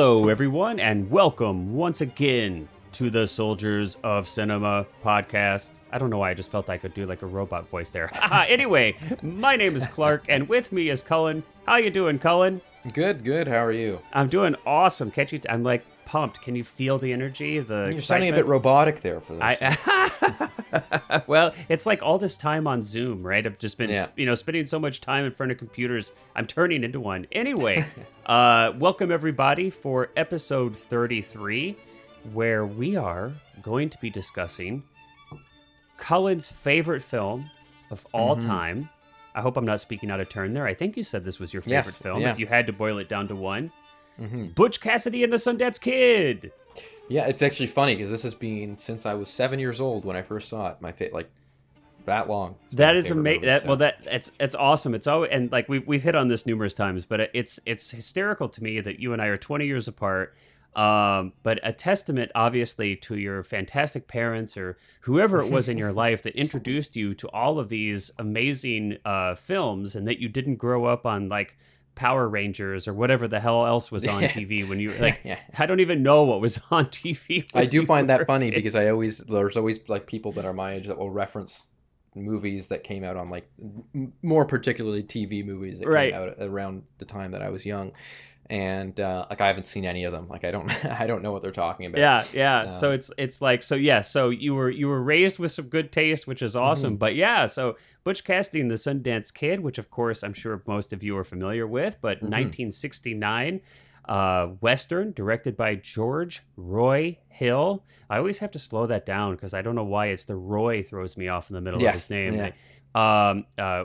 Hello, everyone, and welcome once again to the Soldiers of Cinema podcast. I don't know why I just felt I could do like a robot voice there. Uh, anyway, my name is Clark, and with me is Cullen. How you doing, Cullen? Good, good. How are you? I'm doing awesome. Can't you? I'm like pumped. Can you feel the energy? The You're excitement? sounding a bit robotic there for this. I, well, it's like all this time on Zoom, right? I've just been, Yeah. you know, spending so much time in front of computers. I'm turning into one. Anyway, uh, welcome everybody for episode 33, where we are going to be discussing Cullen's favorite film of all Mhm. time. I hope I'm not speaking out of turn there. I think you said this was your favorite Yes, film. yeah. If you had to boil it down to one, hmm Butch Cassidy and the Sundance Kid. Yeah, it's actually funny because this has been since I was seven years old when I first saw it. My fa- like that long. It's That is amazing. That so- well, that it's it's awesome. It's always and like we've we've hit on this numerous times, but it's it's hysterical to me that you and I are 20 years apart. Um, but a testament, obviously, to your fantastic parents or whoever it was in your life that introduced you to all of these amazing uh, films, and that you didn't grow up on like Power Rangers or whatever the hell else was on Yeah. TV when you were like. yeah. I don't even know what was on TV. I do find that funny because I always there's always like people that are my age that will reference movies that came out on like m- more particularly TV movies that Right. came out around the time that I was young, and uh, like I haven't seen any of them. Like I don't I don't know what they're talking about. Yeah, yeah. so Um, it's it's like so yeah. So you were you were raised with some good taste, which is awesome. Mm-hmm. But yeah, so Butch Cassidy and the Sundance Kid, which of course I'm sure most of you are familiar with, but Mhm. 1969 uh, western directed by George Roy Hill. I always have to slow that down because I don't know why it's the Roy throws me off in the middle of Yes, his name. yeah. Um, uh,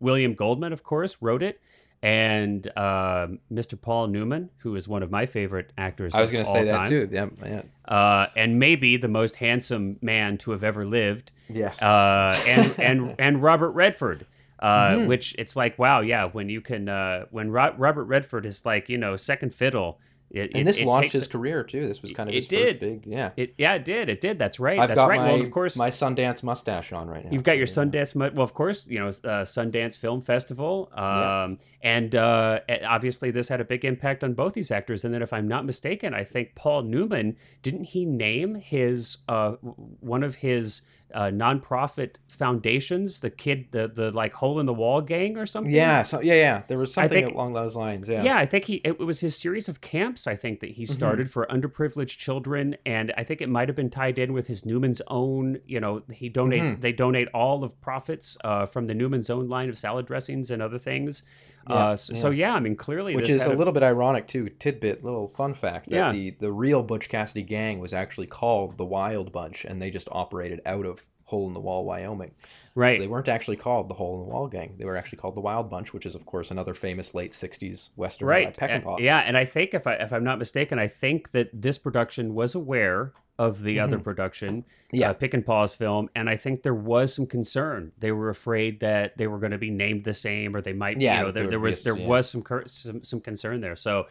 William Goldman, of course, wrote it. And uh, Mr. Paul Newman, who is one of my favorite actors. I was going gonna to say that too. Yeah, yeah. uh, and maybe the most handsome man to have ever lived, Yes. uh, and and and Robert Redford. Uh, Mhm. Which it's like wow, yeah. When you can, uh, when Ro- Robert Redford is like you know second fiddle. It, and this it launched his career too. This was kind of It his did. first big. Yeah. It, yeah, it did. It did. That's right. I've That's got right. my well, of course, my Sundance mustache on right now. You've got your so, yeah. Sundance, well, of course, you know, uh, Sundance Film Festival, um, Yeah. and uh, obviously this had a big impact on both these actors. And then, if I'm not mistaken, I think Paul Newman didn't he name his uh, one of his uh, nonprofit foundations, the kid, the the like hole in the wall gang or something? Yeah, so, yeah, yeah. There was something think- along those lines. Yeah. Yeah, I think he it was his series of camps. I think that he Mm-hmm. started for underprivileged children, and I think it might have been tied in with his Newman's Own. You know, he donate Mhm. they donate all of profits uh, from the Newman's Own line of salad dressings and other things. Yeah, uh, so, so yeah. yeah, I mean, clearly, Which this is had a little bit ironic too. Tidbit, little fun fact that Yeah. the the real Butch Cassidy gang was actually called the Wild Bunch, and they just operated out of Hole in the Wall, Wyoming. right. So they weren't actually called the Hole in the Wall Gang. They were actually called the Wild Bunch, which is of course another famous late '60s western Right. by And- Peckinpah. yeah, and I think if I if I'm not mistaken, I think that this production was aware of the other production, Mm-hmm. Yeah. uh, Peckinpah's film, and I think there was some concern. They were afraid that they were going to be named the same, or they might. Yeah, you know, there, there there would be was there yeah. was some, cur- some some concern there. So.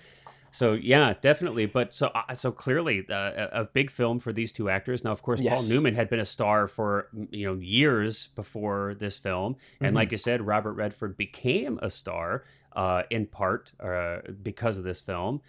So yeah, definitely. But so uh, so clearly, uh, a, big film for these two actors. Now, of course, Paul Newman had been a star for you know years before this film, and Mhm. like you said, Robert Redford became a star uh, in part uh, because of this film.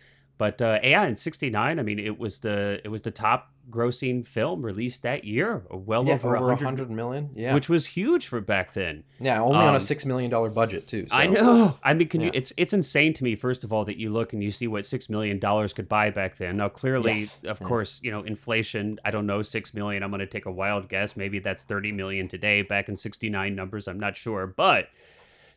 But uh, yeah, in '69, I mean, it was the it was the top grossing film released that year, well Yeah, over a over hundred, 100 million. Yeah, which was huge for back then. yeah, only on um, a six million dollar budget too. So. I know. I mean, can you? It's it's insane to me. First of all, that you look and you see what six million dollars could buy back then. Now, clearly, Yes. of Yeah. course, you know inflation. I don't know six million. I'm going to take a wild guess. Maybe that's thirty million today. Back in '69 numbers, I'm not sure, but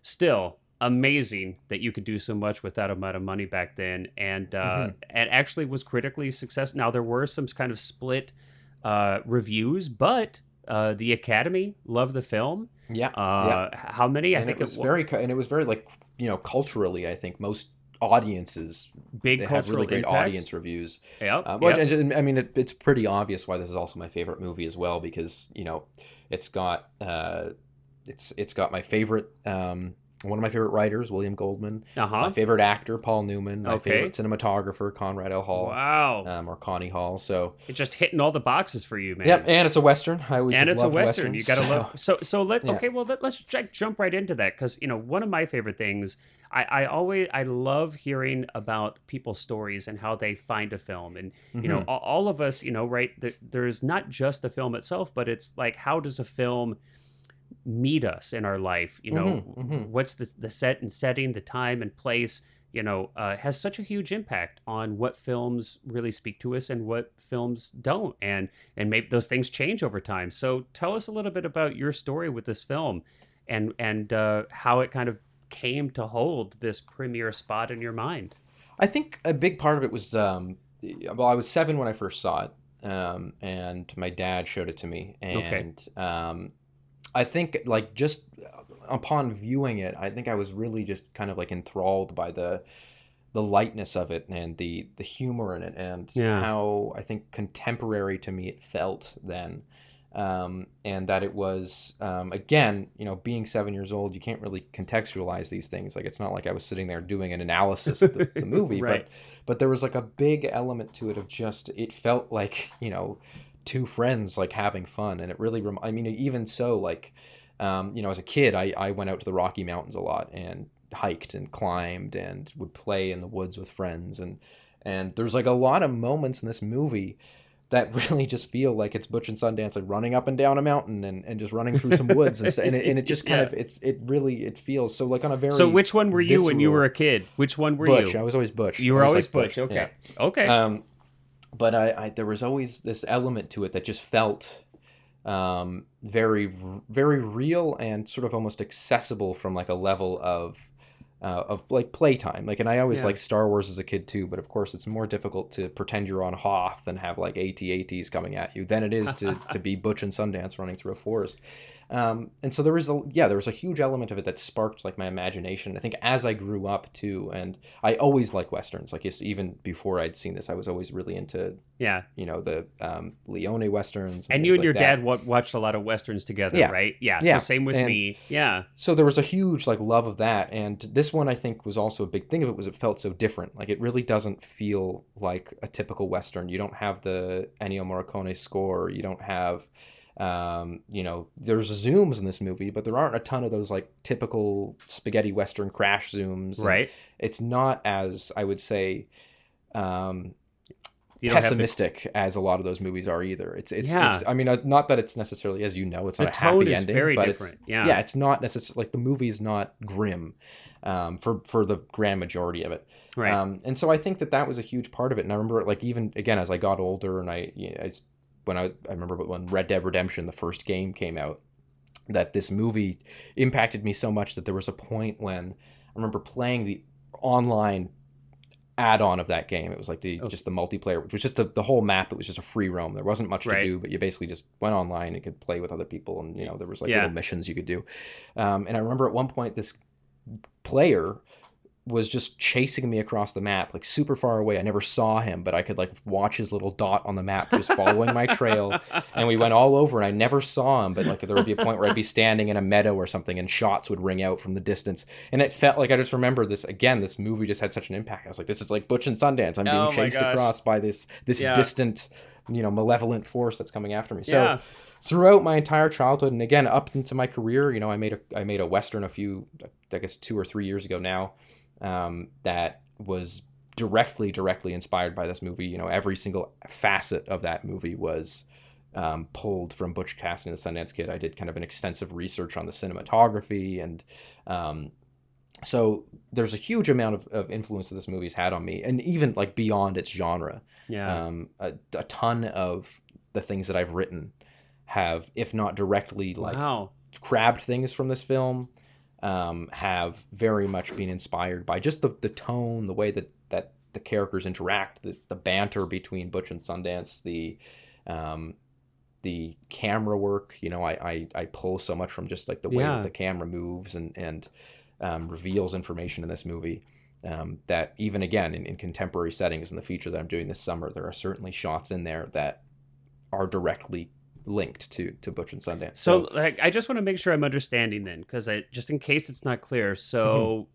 still amazing that you could do so much with that amount of money back then, and uh, Mhm. and actually was critically successful. Now there were some kind of split uh, reviews, but uh, the Academy loved the film. Yeah, Uh, h- How many? I think it was wa- very and it was very like you know culturally. I think most audiences big they cultural really great impact. audience reviews. Yep. Um, well, yep. and- and- I mean, it, it's pretty obvious why this is also my favorite movie as well because you know, it's got uh, it's it's got my favorite um, one of my favorite writers, William Goldman. Uh My favorite actor, Paul Newman. My Okay. favorite cinematographer, Conrad L. Hall. Wow. Um, or Connie Hall. So, it's just hitting all the boxes for you, man. yep, and it's a western. I always and it's a western. westerns, You gotta so- love. So so let Yeah. okay. Well, let, let's j- jump right into that because you know one of my favorite things. I, I always I love hearing about people's stories and how they find a film, and you know Mhm. all, all of us, you know, right? There, there's not just the film itself, but it's like how does a film meet us in our life? You know, Mhm, mhm. what's the the set and setting, the time and place. You know, uh, has such a huge impact on what films really speak to us and what films don't, and and maybe those things change over time. So tell us a little bit about your story with this film, and and uh, how it kind of came to hold this premier spot in your mind. I think a big part of it was um, well, I was seven when I first saw it, um, and my dad showed it to me, Okay. and um, I think like just upon viewing it, I think I was really just kind of like enthralled by the the lightness of it and the the humor in it, and Yeah. how I think contemporary to me it felt then. Um, and that it was um, again, you know, being seven years old, you can't really contextualize these things. Like it's not like I was sitting there doing an analysis of the, the movie, Right. but but there was like a big element to it of just it felt like you know two friends like having fun, and it really. Rem- I mean, even so, like um, you know, as a kid, I I went out to the Rocky Mountains a lot and hiked and climbed and would play in the woods with friends and and there's like a lot of moments in this movie that really just feel like it's Butch and Sundance like running up and down a mountain and, and just running through some woods and, and, it, and it just kind Yeah. of it's it really it feels so like on a very So which one were you when you were a kid? Which one were Butch you? I was always Butch You were always liked Butch. Okay. yeah. Okay. Um, but I, I there was always this element to it that just felt um, very very real and sort of almost accessible from like a level of uh, of like playtime. Like, and I always Yeah. liked Star Wars as a kid too, but of course it's more difficult to pretend you're on Hoth and have like AT-ATs coming at you than it is to to be Butch and Sundance running through a forest. Um, and so there was a yeah there was a huge element of it that sparked like my imagination. I think as I grew up too, and I always like westerns. Like even before I'd seen this, I was always really into yeah. you know the um, Leone westerns. And things you and like your that. dad wa- watched a lot of westerns together, Yeah. right? Yeah. Yeah. So same with And- me. Yeah. so there was a huge like love of that and this one i think was also a big thing of it was it felt so different like it really doesn't feel like a typical western you don't have the ennio morricone score you don't have um, you know there's zooms in this movie but there aren't a ton of those like typical spaghetti western crash zooms Right. it's not as i would say um, You don't to- pessimistic as a lot of those movies are either it's it's, Yeah. it's i mean uh, not that it's necessarily as you know it's the not a happy is ending very but different. it's Yeah. yeah, it's not necessarily like the movie's not grim um, for for the grand majority of it. Right. Um, and so I think that that was a huge part of it. And I remember like even again as I got older and I, you know, I when I I remember when Red Dead Redemption the first game came out that this movie impacted me so much that there was a point when I remember playing the online add-on of that game. It was like the Oh. just the multiplayer, which was just the, the whole map. It was just a free roam. There wasn't much Right. to do, but you basically just went online and could play with other people, and you know there was like Yeah. little missions you could do. Um, and I remember at one point this player was just chasing me across the map, like super far away. I never saw him, but I could like watch his little dot on the map just following my trail. And we went all over, and I never saw him. But like there would be a point where I'd be standing in a meadow or something, and shots would ring out from the distance. And it felt like I just remember this again. This movie just had such an impact. I was like, this is like Butch and Sundance. I'm being Oh chased gosh. across by this this Yeah. distant, you know, malevolent force that's coming after me. So yeah. throughout my entire childhood and again up into my career you know i made a i made a western a few i guess two or three years ago now um, that was directly directly inspired by this movie you know every single facet of that movie was um, pulled from butch cassidy and the sundance kid i did kind of an extensive research on the cinematography and um, so there's a huge amount of, of influence that this movie's had on me and even like beyond its genre Yeah. um, a, a ton of the things that I've written have, if not directly like wow. grabbed things from this film, um, have very much been inspired by just the, the tone, the way that, that the characters interact, the, the banter between Butch and Sundance, the um, the camera work. You know, I, I, I pull so much from just like the way Yeah. that the camera moves and and um, reveals information in this movie. Um, that even again in, in contemporary settings in the feature that I'm doing this summer, there are certainly shots in there that are directly linked to to Butch and Sundance. So, like, I just want to make sure I'm understanding then, because I just in case it's not clear. So,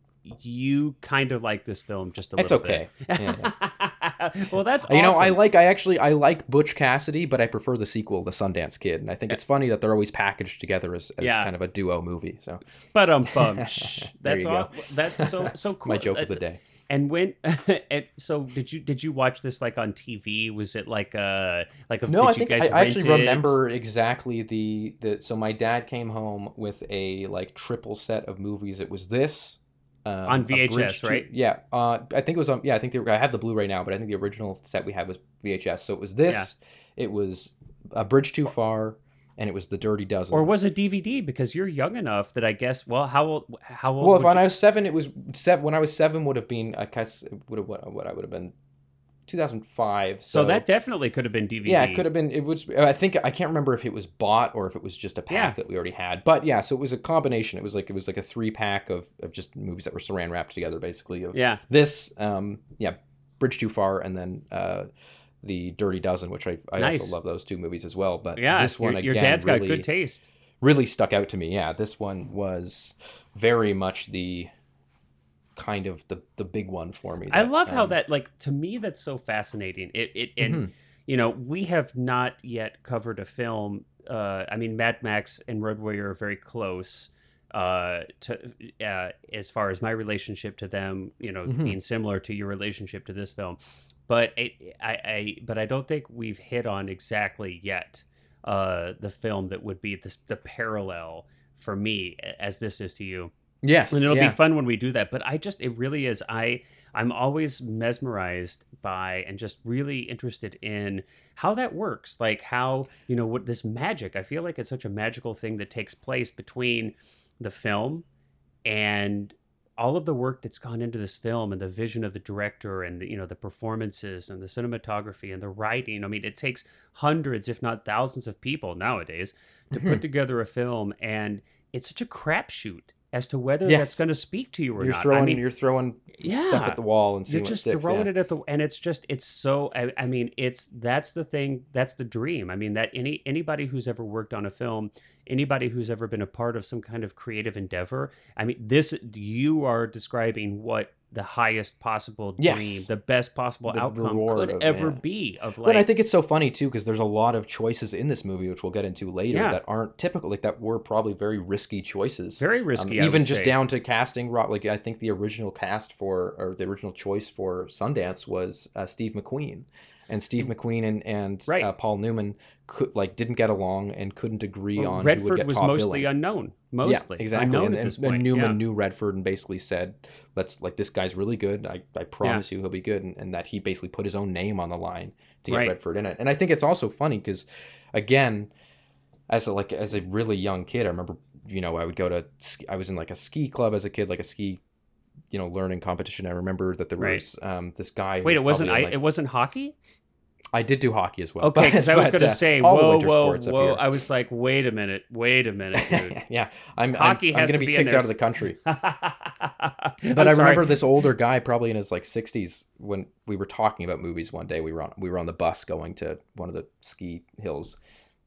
you kind of like this film just a Mm-hmm. it's little okay. bit. Yeah, well, that's You know, I like I actually I like Butch Cassidy, but I prefer the sequel, The Sundance Kid, and I think it's funny that they're always packaged together as, as Yeah. kind of a duo movie. So But um, bum. That's all. go. That's so so cool. my joke Uh, of the day. And when, and so did you did you watch this like on TV? Was it like a like a No, did I think I, guys I actually remember exactly the the. So my dad came home with a like triple set of movies. It was this. Um, On VHS, Bridge to- right? Yeah, uh, I think it was on. Yeah, I think they were, I have the Blu-ray now, but I think the original set we had was VHS. So it was this. It was a Bridge Too Far, and it was the Dirty Dozen. Or was it DVD? Because you're young enough that I guess. Well, how old? How old? well, if when you- I was seven, it was seven. When I was seven, would have been I guess it would have what, what I would have been, two thousand five. so that definitely could have been DVD. Yeah, it could have been. It was. I think I can't remember if it was bought or if it was just a pack Yeah. that we already had. But yeah, so it was a combination. It was like it was like a three pack of, of just movies that were saran wrapped together, basically. Of Yeah. this, um, yeah, Bridge Too Far, and then uh, the Dirty Dozen, which I, I Nice. also love those two movies as well. But Yeah. this one your, again, your dad's got really, good taste. really stuck out to me. Yeah, this one was very much the kind of the the big one for me. I that, love how um, that like to me that's so fascinating. It it and Mhm. you know we have not yet covered a film. Uh, I mean, Mad Max and Road Warrior are very close. Uh, to uh, as far as my relationship to them, you know, Mhm. being similar to your relationship to this film, but it, I, I, but I don't think we've hit on exactly yet uh, the film that would be the, the parallel for me as this is to you yes, and it'll yeah. be fun when we do that but i just it really is i i'm always mesmerized by and just really interested in how that works like how you know what this magic i feel like it's such a magical thing that takes place between the film and all of the work that's gone into this film and the vision of the director and the, you know the performances and the cinematography and the writing i mean it takes hundreds if not thousands of people nowadays to put mm-hmm. together a film and it's such a crapshoot as to whether that's going to speak to you or you're not throwing i mean you're throwing yeah stuff at the wall and seeing you're just sticks. throwing yeah. it at the and it's just it's so I, I mean it's that's the thing that's the dream i mean that any anybody who's ever worked on a film anybody who's ever been a part of some kind of creative endeavor i mean this you are describing what the highest possible dream Yes. the best possible The outcome could of- ever yeah. be of like But I think it's so funny too because there's a lot of choices in this movie, which we'll get into later, Yeah. that aren't typical. Like that were probably very risky choices. very Um, risky I even just say. down to casting. Rob, like I think the original cast for or the original choice for Sundance was uh, Steve McQueen, and Steve McQueen and and Right. uh, Paul Newman could like didn't get along and couldn't agree Well, on who would redford get was mostly billing. unknown mostly Yeah, exactly. unknown And, at and, this and Newman yeah. knew Redford and basically said, "Let's like this guy's really good. I, I promise you he'll be good." And, and that he basically put his own name on the line to get Right. Redford in it. And I think it's also funny because, again, as a, like as a really young kid, I remember you know I would go to I was in like a ski club as a kid, like a ski you know learning competition. I remember that there Right. was um, this guy. wait it was wasn't I, it wasn't hockey I did do hockey as well. Okay, because I was going to uh, say, whoa, winter whoa, whoa. I was like, wait a minute, wait a minute, dude. yeah, I'm Hockey I'm, I'm gonna to be be kicked out of the country. but But I remember this older guy, probably in his like 60s, when we were talking about movies one day. We were on we were on the bus going to one of the ski hills,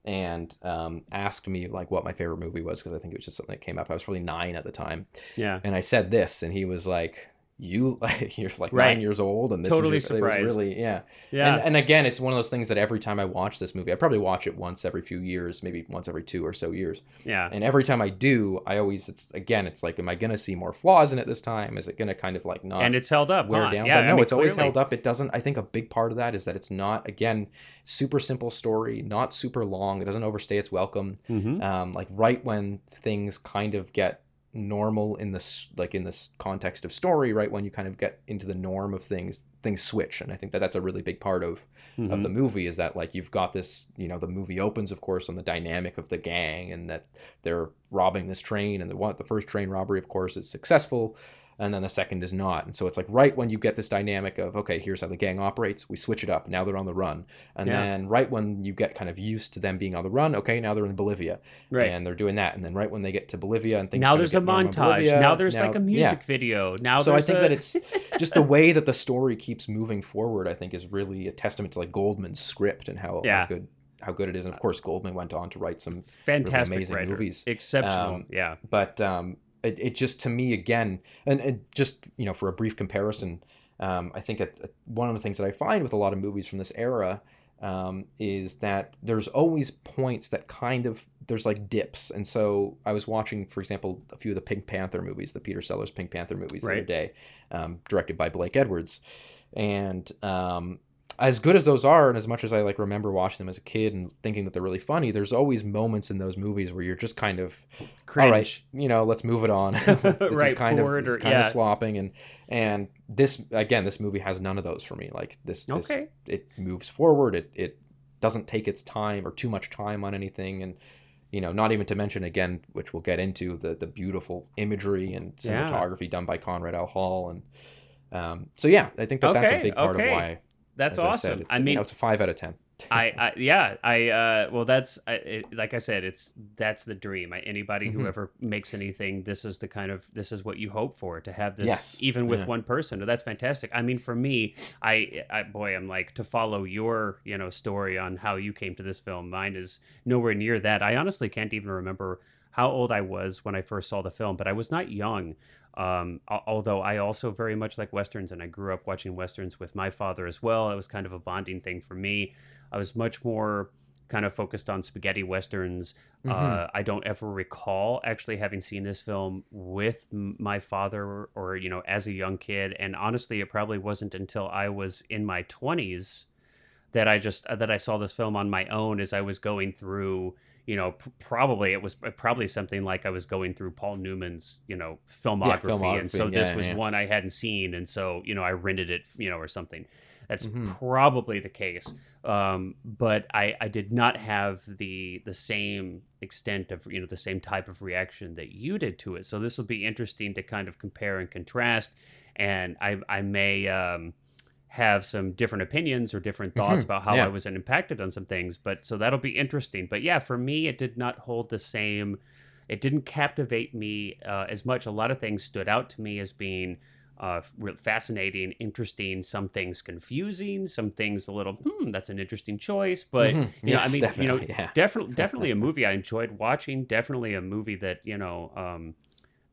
and um, asked me like what my favorite movie was because I think it was just something that came up. I was probably nine at the time, Yeah, and I said this, and he was like, "You you're like Right. nine years old, and this Totally is your, it was really yeah." yeah, And, and again, it's one of those things that every time I watch this movie, I probably watch it once every few years, maybe once every two or so years. yeah. And every time I do, I always it's again, it's like, am I gonna see more flaws in it this time? Is it gonna kind of like not And it's held up. wear down? Yeah, but no, I mean, it's always held up. It doesn't. I think a big part of that is that it's not again super simple story, not super long. It doesn't overstay its welcome. Mhm. Um, like right when things kind of get normal in this like in this context of story, right when you kind of get into the norm of things, things switch, and I think that that's a really big part of of Mhm. the movie is that like you've got this you know the movie opens of course on the dynamic of the gang and that they're robbing this train and the one the first train robbery of course is successful and then the second is not and so it's like right when you get this dynamic of okay here's how the gang operates we switch it up now they're on the run and Yeah. then right when you get kind of used to them being on the run okay now they're in bolivia Right. and they're doing that and then right when they get to bolivia and things now there's a get normal in montage. Bolivia, now there's like now- a yeah music video. Now there's. so I think a... that it's just the way that the story keeps moving forward. I think is really a testament to like Goldman's script and how, Yeah. how good how good it is. And of course, Goldman went on to write some fantastic amazing writer. movies. exceptional. Um, yeah, but um, it, it just to me again, and it just you know for a brief comparison, um, I think it, one of the things that I find with a lot of movies from this era um, is that there's always points that kind of there's like dips, and so I was watching, for example, a few of the Pink Panther movies, the Peter Sellers Pink Panther movies the other day, um, directed by Blake Edwards, and um, as good as those are, and as much as I like remember watching them as a kid and thinking that they're really funny, there's always moments in those movies where you're just kind of cringe. all right, you know, let's move it on. this is Right, kind bored of or- it's kind yeah. of slopping, and and this again, this movie has none of those for me. Like this, this Okay. it moves forward. It it doesn't take its time or too much time on anything, and you know, not even to mention again, which we'll get into the the beautiful imagery and Yeah. cinematography done by Conrad L. Hall, and um, so yeah, I think that that's a big part okay. of why. That's as I, awesome. said, it's, I mean, it's a five out of ten. I, I yeah I uh well that's I, it, like I said it's that's the dream I, anybody who Mhm. ever makes anything this is the kind of this is what you hope for to have this Yes. even with Yeah. one person that's fantastic I mean for me I, I boy I'm like to follow your you know story on how you came to this film mine is nowhere near that I honestly can't even remember how old I was when I first saw the film but I was not young um, although I also very much like westerns, and I grew up watching westerns with my father as well. It was kind of a bonding thing for me. I was much more kind of focused on spaghetti westerns. Uh, Mhm. I don't ever recall actually having seen this film with my father or, or you know as a young kid. And honestly, it probably wasn't until I was in my twenties that I just that I saw this film on my own as I was going through. You know, p- probably it was probably something like I was going through Paul Newman's, you know, filmography, and so filmography, this was yeah. one I hadn't seen, and so you know I rented it, you know, or something. That's Mhm. probably the case, um, but I, I did not have the the same extent of you know the same type of reaction that you did to it. So this will be interesting to kind of compare and contrast, and I I may um, have some different opinions or different thoughts Mhm. about how Yeah. I was impacted on some things. But so that'll be interesting. But yeah, for me, it did not hold the same. It didn't captivate me uh, as much. A lot of things stood out to me as being uh, fascinating, interesting. Some things confusing. Some things a little. Hmm, that's an interesting choice. But Mhm. you know, I mean, you know, definitely, yeah. definitely, definitely a movie I enjoyed watching. Definitely a movie that you know. Um,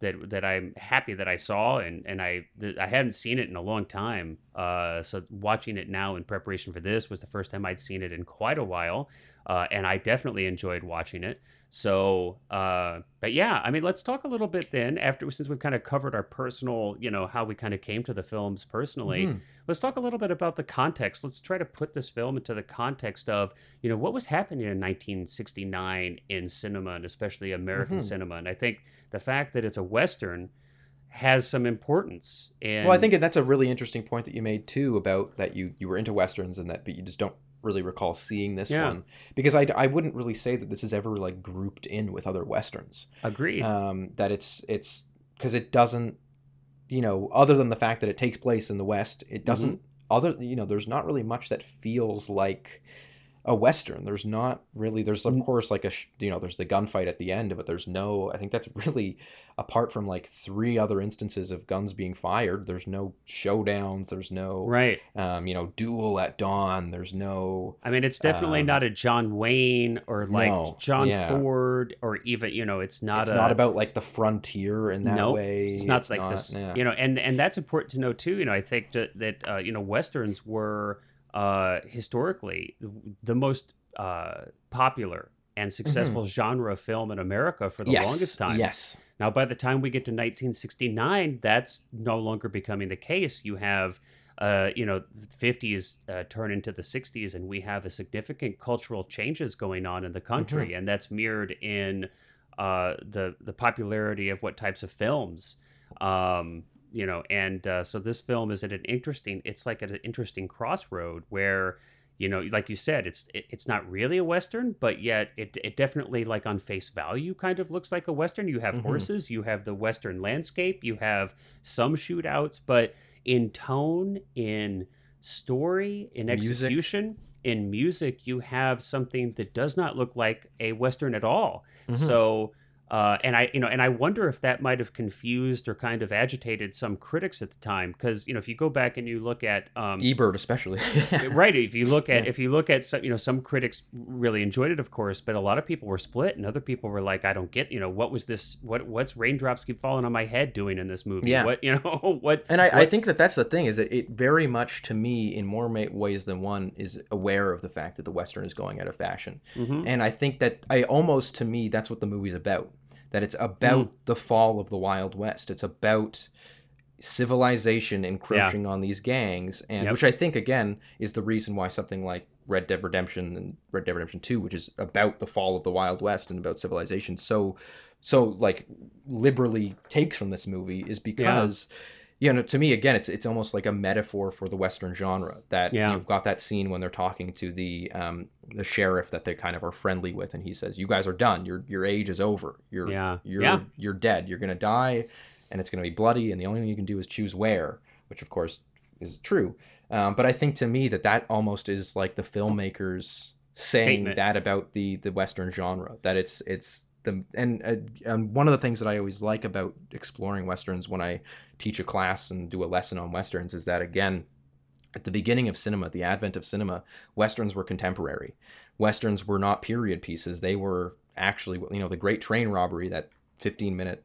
that that I'm happy that I saw and and I that I hadn't seen it in a long time. Uh, so watching it now in preparation for this was the first time I'd seen it in quite a while, uh, and I definitely enjoyed watching it. So, uh, but yeah, I mean, let's talk a little bit then after since we've kind of covered our personal, you know, how we kind of came to the films personally. Mhm. Let's talk a little bit about the context. Let's try to put this film into the context of, you know, what was happening in 1969 in cinema and especially American Mhm. cinema. And I think the fact that it's a western has some importance. And Well, I think that's a really interesting point that you made too about that you you were into westerns and that, but you just don't really recall seeing this Yeah. one because I, I wouldn't really say that this is ever like grouped in with other westerns. agreed. Um, that it's it's because it doesn't, you know, other than the fact that it takes place in the West, it doesn't. Other, you know, there's not really much that feels like a western. There's not really. There's of Mm. course like a you know there's the gunfight at the end, but there's no. I think that's really apart from like three other instances of guns being fired. There's no showdowns. There's no right. um, you know duel at dawn. There's no I mean, it's definitely Um, not a John Wayne or like No, John yeah. Ford or even you know, it's not it's a, not about like the frontier in that Nope, way. It's not like this, yeah. you know, and and that's important to know too. You know, I think that that uh, you know westerns were uh, historically the most uh, popular and successful genre of film in America for the Mm-hmm. yes. longest time. Yes. Now, by the time we get to 1969, that's no longer becoming the case. You have, uh, you know, 50s uh, turn into the 60s, and we have a significant cultural changes going on in the country, Mm-hmm. and that's mirrored in uh, the the popularity of what types of films. Um, you know, and uh, so this film is at an interesting. It's like at an interesting crossroad where you know like you said it's it, it's not really a western but yet it, it definitely like on face value kind of looks like a western you have Mhm. horses you have the western landscape you have some shootouts but in tone in story in Music. execution in music you have something that does not look like a western at all Mhm. so Uh, and I, you know, and I wonder if that might have confused or kind of agitated some critics at the time, because you know, if you go back and you look at um, Ebert, especially, right? If you look at Yeah. if you look at some, you know, some critics really enjoyed it, of course, but a lot of people were split, and other people were like, I don't get, you know, what was this? What what's raindrops keep falling on my head doing in this movie? Yeah. What you know? What? And I, I think that that's the thing is that it very much to me in more ways than one is aware of the fact that the western is going out of fashion Mhm. and i think that i almost to me that's what the movie's about that it's about Mm. the fall of the wild west it's about civilization encroaching on these gangs and Yep. which i think again is the reason why something like red dead redemption and red dead redemption 2 which is about the fall of the wild west and about civilization so so like liberally takes from this movie is because you know to me again it's it's almost like a metaphor for the western genre that Yeah. you've got that scene when they're talking to the um the sheriff that they kind of are friendly with and he says you guys are done your your age is over you're Yeah. you're Yeah. you're dead you're going to die and it's going to be bloody and the only thing you can do is choose where which of course is true um, but i think to me that that almost is like the filmmakers saying Statement. that about the the western genre that it's it's the and, uh, and one of the things that i always like about exploring westerns when i teach a class and do a lesson on westerns is that again at the beginning of cinema the advent of cinema westerns were contemporary. Westerns were not period pieces. They were actually you know the great train robbery that 15 minute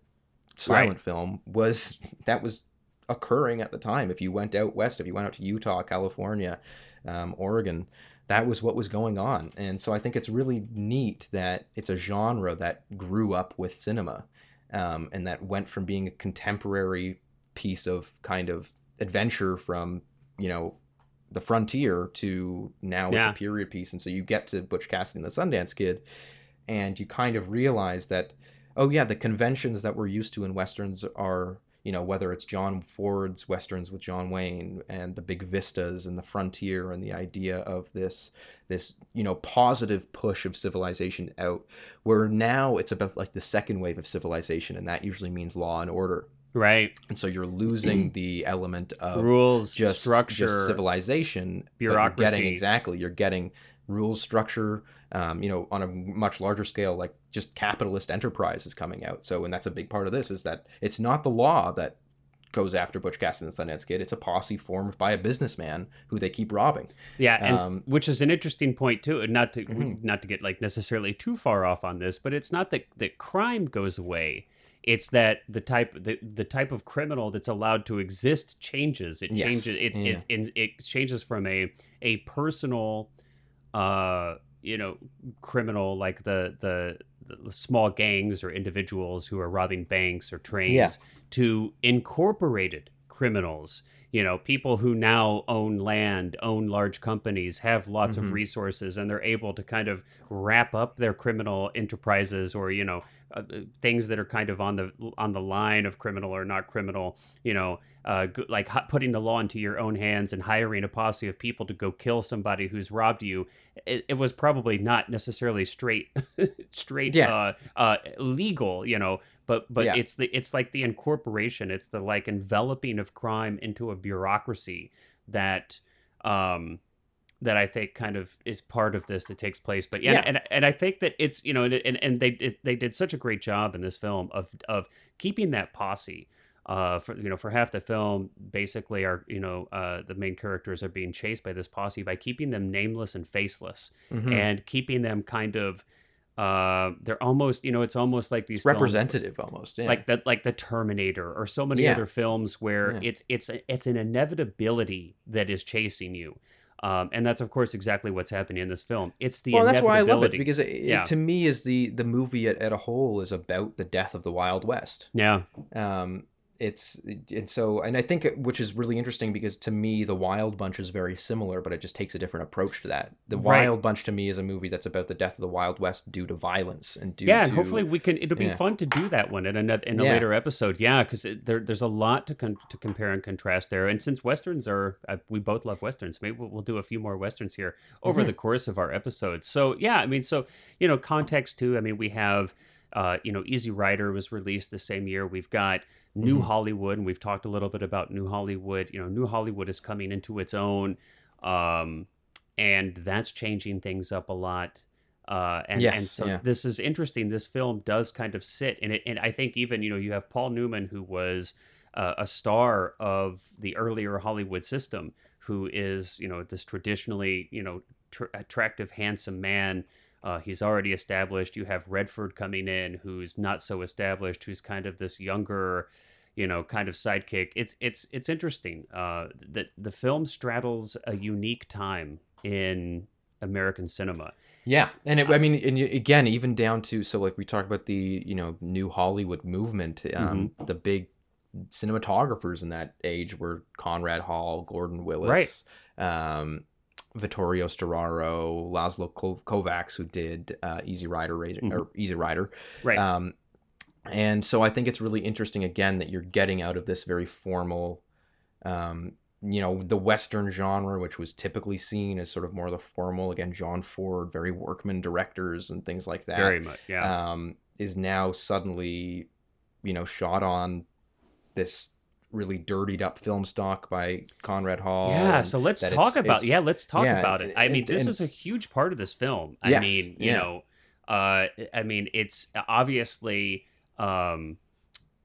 silent film was that was occurring at the time. If you went out west if you went out to utah california um, oregon that was what was going on. And so i think it's really neat that it's a genre that grew up with cinema um, and that went from being a contemporary piece of kind of adventure from you know the frontier to now it's a period piece. And so you get to butch cassidy and the sundance kid and you kind of realize that oh yeah the conventions that we're used to in westerns are you know whether it's john ford's westerns with john wayne and the big vistas and the frontier and the idea of this this you know positive push of civilization out where now it's about like the second wave of civilization and that usually means law and order right. and so you're losing the element of Rules, just structure, just civilization bureaucracy. getting exactly you're getting rules structure um, you know on a much larger scale like just capitalist enterprise is coming out so and that's a big part of this is that it's not the law that goes after butch cassidy and the sundance kid it's a posse formed by a businessman who they keep robbing Yeah, and Um, which is an interesting point too. Not to Mhm. not to get like necessarily too far off on this, but it's not that that crime goes away. It's that the type the, the type of criminal that's allowed to exist changes. It Yes, changes. It, yeah. it it it changes from a a personal, uh, you know, criminal like the the. The small gangs or individuals who are robbing banks or trains Yeah. to incorporated criminals you know people who now own land own large companies have lots Mhm. of resources and they're able to kind of wrap up their criminal enterprises or you know uh, uh, things that are kind of on the on the line of criminal or not criminal you know uh, like h- putting the law into your own hands and hiring a posse of people to go kill somebody who's robbed you it, it was probably not necessarily straight straight Yeah. uh, uh, legal you know but but Yeah. it's the it's like the incorporation it's the like enveloping of crime into a bureaucracy that um that I think kind of is part of this that takes place but yeah, Yeah. and and I think that it's you know and and, and they it, they did such a great job in this film of of keeping that posse uh, for you know, for half the film, basically, our you know, uh, the main characters are being chased by this posse by keeping them nameless and faceless, Mhm. and keeping them kind of, uh, they're almost, you know, it's almost like these films- representative almost yeah like that, like the Terminator, or so many Yeah. other films where Yeah. it's it's it's an inevitability that is chasing you. Um, and that's of course exactly what's happening in this film. It's the well that's why i love it because it, it- to me is the the movie at, at a whole is about the death of the wild west yeah, um it's and so and i think it- which is really interesting because to me the wild bunch is very similar but it just takes a different approach to that the Right. wild bunch to me is a movie that's about the death of the wild west due to violence and due yeah, to and hopefully we can. It'll be Yeah. fun to do that one in another in a Yeah. later episode. Yeah, because there, there's a lot to con- to compare and contrast there. And since westerns are, uh, we both love westerns. Maybe we'll, we'll do a few more westerns here over Mhm. the course of our episodes. So yeah, I mean, so you know, context too. I mean, we have. Uh, you know, Easy Rider was released the same year. We've got New Mhm. Hollywood, and we've talked a little bit about New Hollywood. You know, New Hollywood is coming into its own, um, and that's changing things up a lot. Uh, and, Yes, and so yeah. this is interesting. This film does kind of sit in it, and I think even you know you have Paul Newman, who was uh, a star of the earlier Hollywood system, who is you know this traditionally you know tr- attractive, handsome man. Uh, he's already established. You have Redford coming in, who's not so established, who's kind of this younger, you know, kind of sidekick. It's it's it's interesting uh, that the film straddles a unique time in American cinema. Yeah, and it, I mean, and again, even down to so like we talk about the you know new Hollywood movement. Um, Mm-hmm. The big cinematographers in that age were Conrad Hall, Gordon Willis, um, Vittorio Storaro, Laszlo Kovacs, who did uh, Easy Rider Racing or Easy Rider. Mm-hmm. Right. Um, and so I think it's really interesting again that you're getting out of this very formal, um, you know, the Western genre, which was typically seen as sort of more the formal, again, John Ford, very workman directors and things like that, Very much, yeah. um, is now suddenly, you know, shot on this really dirtied up film stock by Conrad Hall. yeah, so let's talk it's- about it's- yeah, let's talk yeah, about it. I mean, this and- is a huge part of this film. I Yes, mean, you yeah. know, uh, I mean, it's obviously um,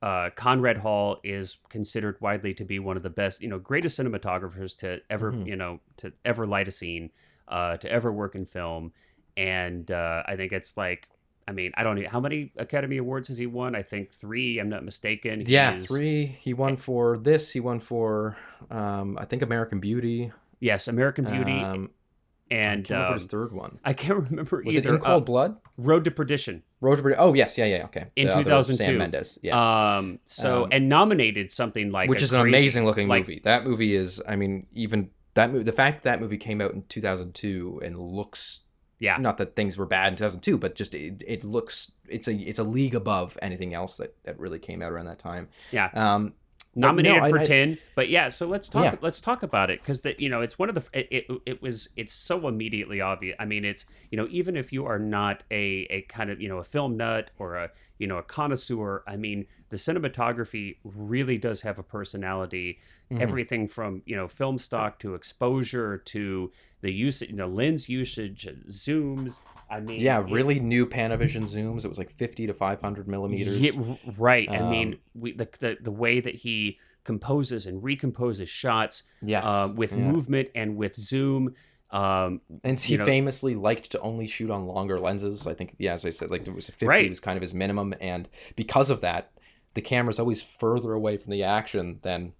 uh, Conrad Hall is considered widely to be one of the best, you know, greatest cinematographers to ever, Mhm. you know, to ever light a scene, uh, to ever work in film, and uh, I think it's like. I mean, I don't know how many Academy Awards has he won. I think three. I'm not mistaken. Yeah, He's- three. He won for this. He won for, um, I think, American Beauty. Yes, American Beauty, Um, I and remember um, his third one. I can't remember Was either. it In Uh, Cold Blood? Road to Perdition. Road to Perdition. Oh yes, yeah, yeah, okay. In The 2002. Sam Mendes, yeah, Um. So Um, and nominated something like which is an crazy- amazing looking like- movie. That movie is, I mean, even that movie. The fact that that movie came out in 2002 and looks Yeah. not that things were bad in 2002, but just it, it looks it's a it's a league above anything else that that really came out around that time. Yeah. Um, nominated no, I- for I- ten. But yeah. So let's talk. Yeah. Let's talk about it because that you know it's one of the it, it it was it's so immediately obvious. I mean it's you know even if you are not a a kind of you know a film nut or a you know a connoisseur. I mean the cinematography really does have a personality. Mhm. Everything from you know film stock to exposure to the use you know lens usage, zooms. I mean yeah, it- really new Panavision zooms. It was like 50 to 500 millimeters. Yeah, right. I mean, Um, we the, the the way that he composes and recomposes shots Yes, uh, with yeah. movement and with zoom. Um, And he you know- famously liked to only shoot on longer lenses. I think, yeah, as I said, like there was 50 Right. was kind of his minimum, and because of that, the camera's always further away from the action than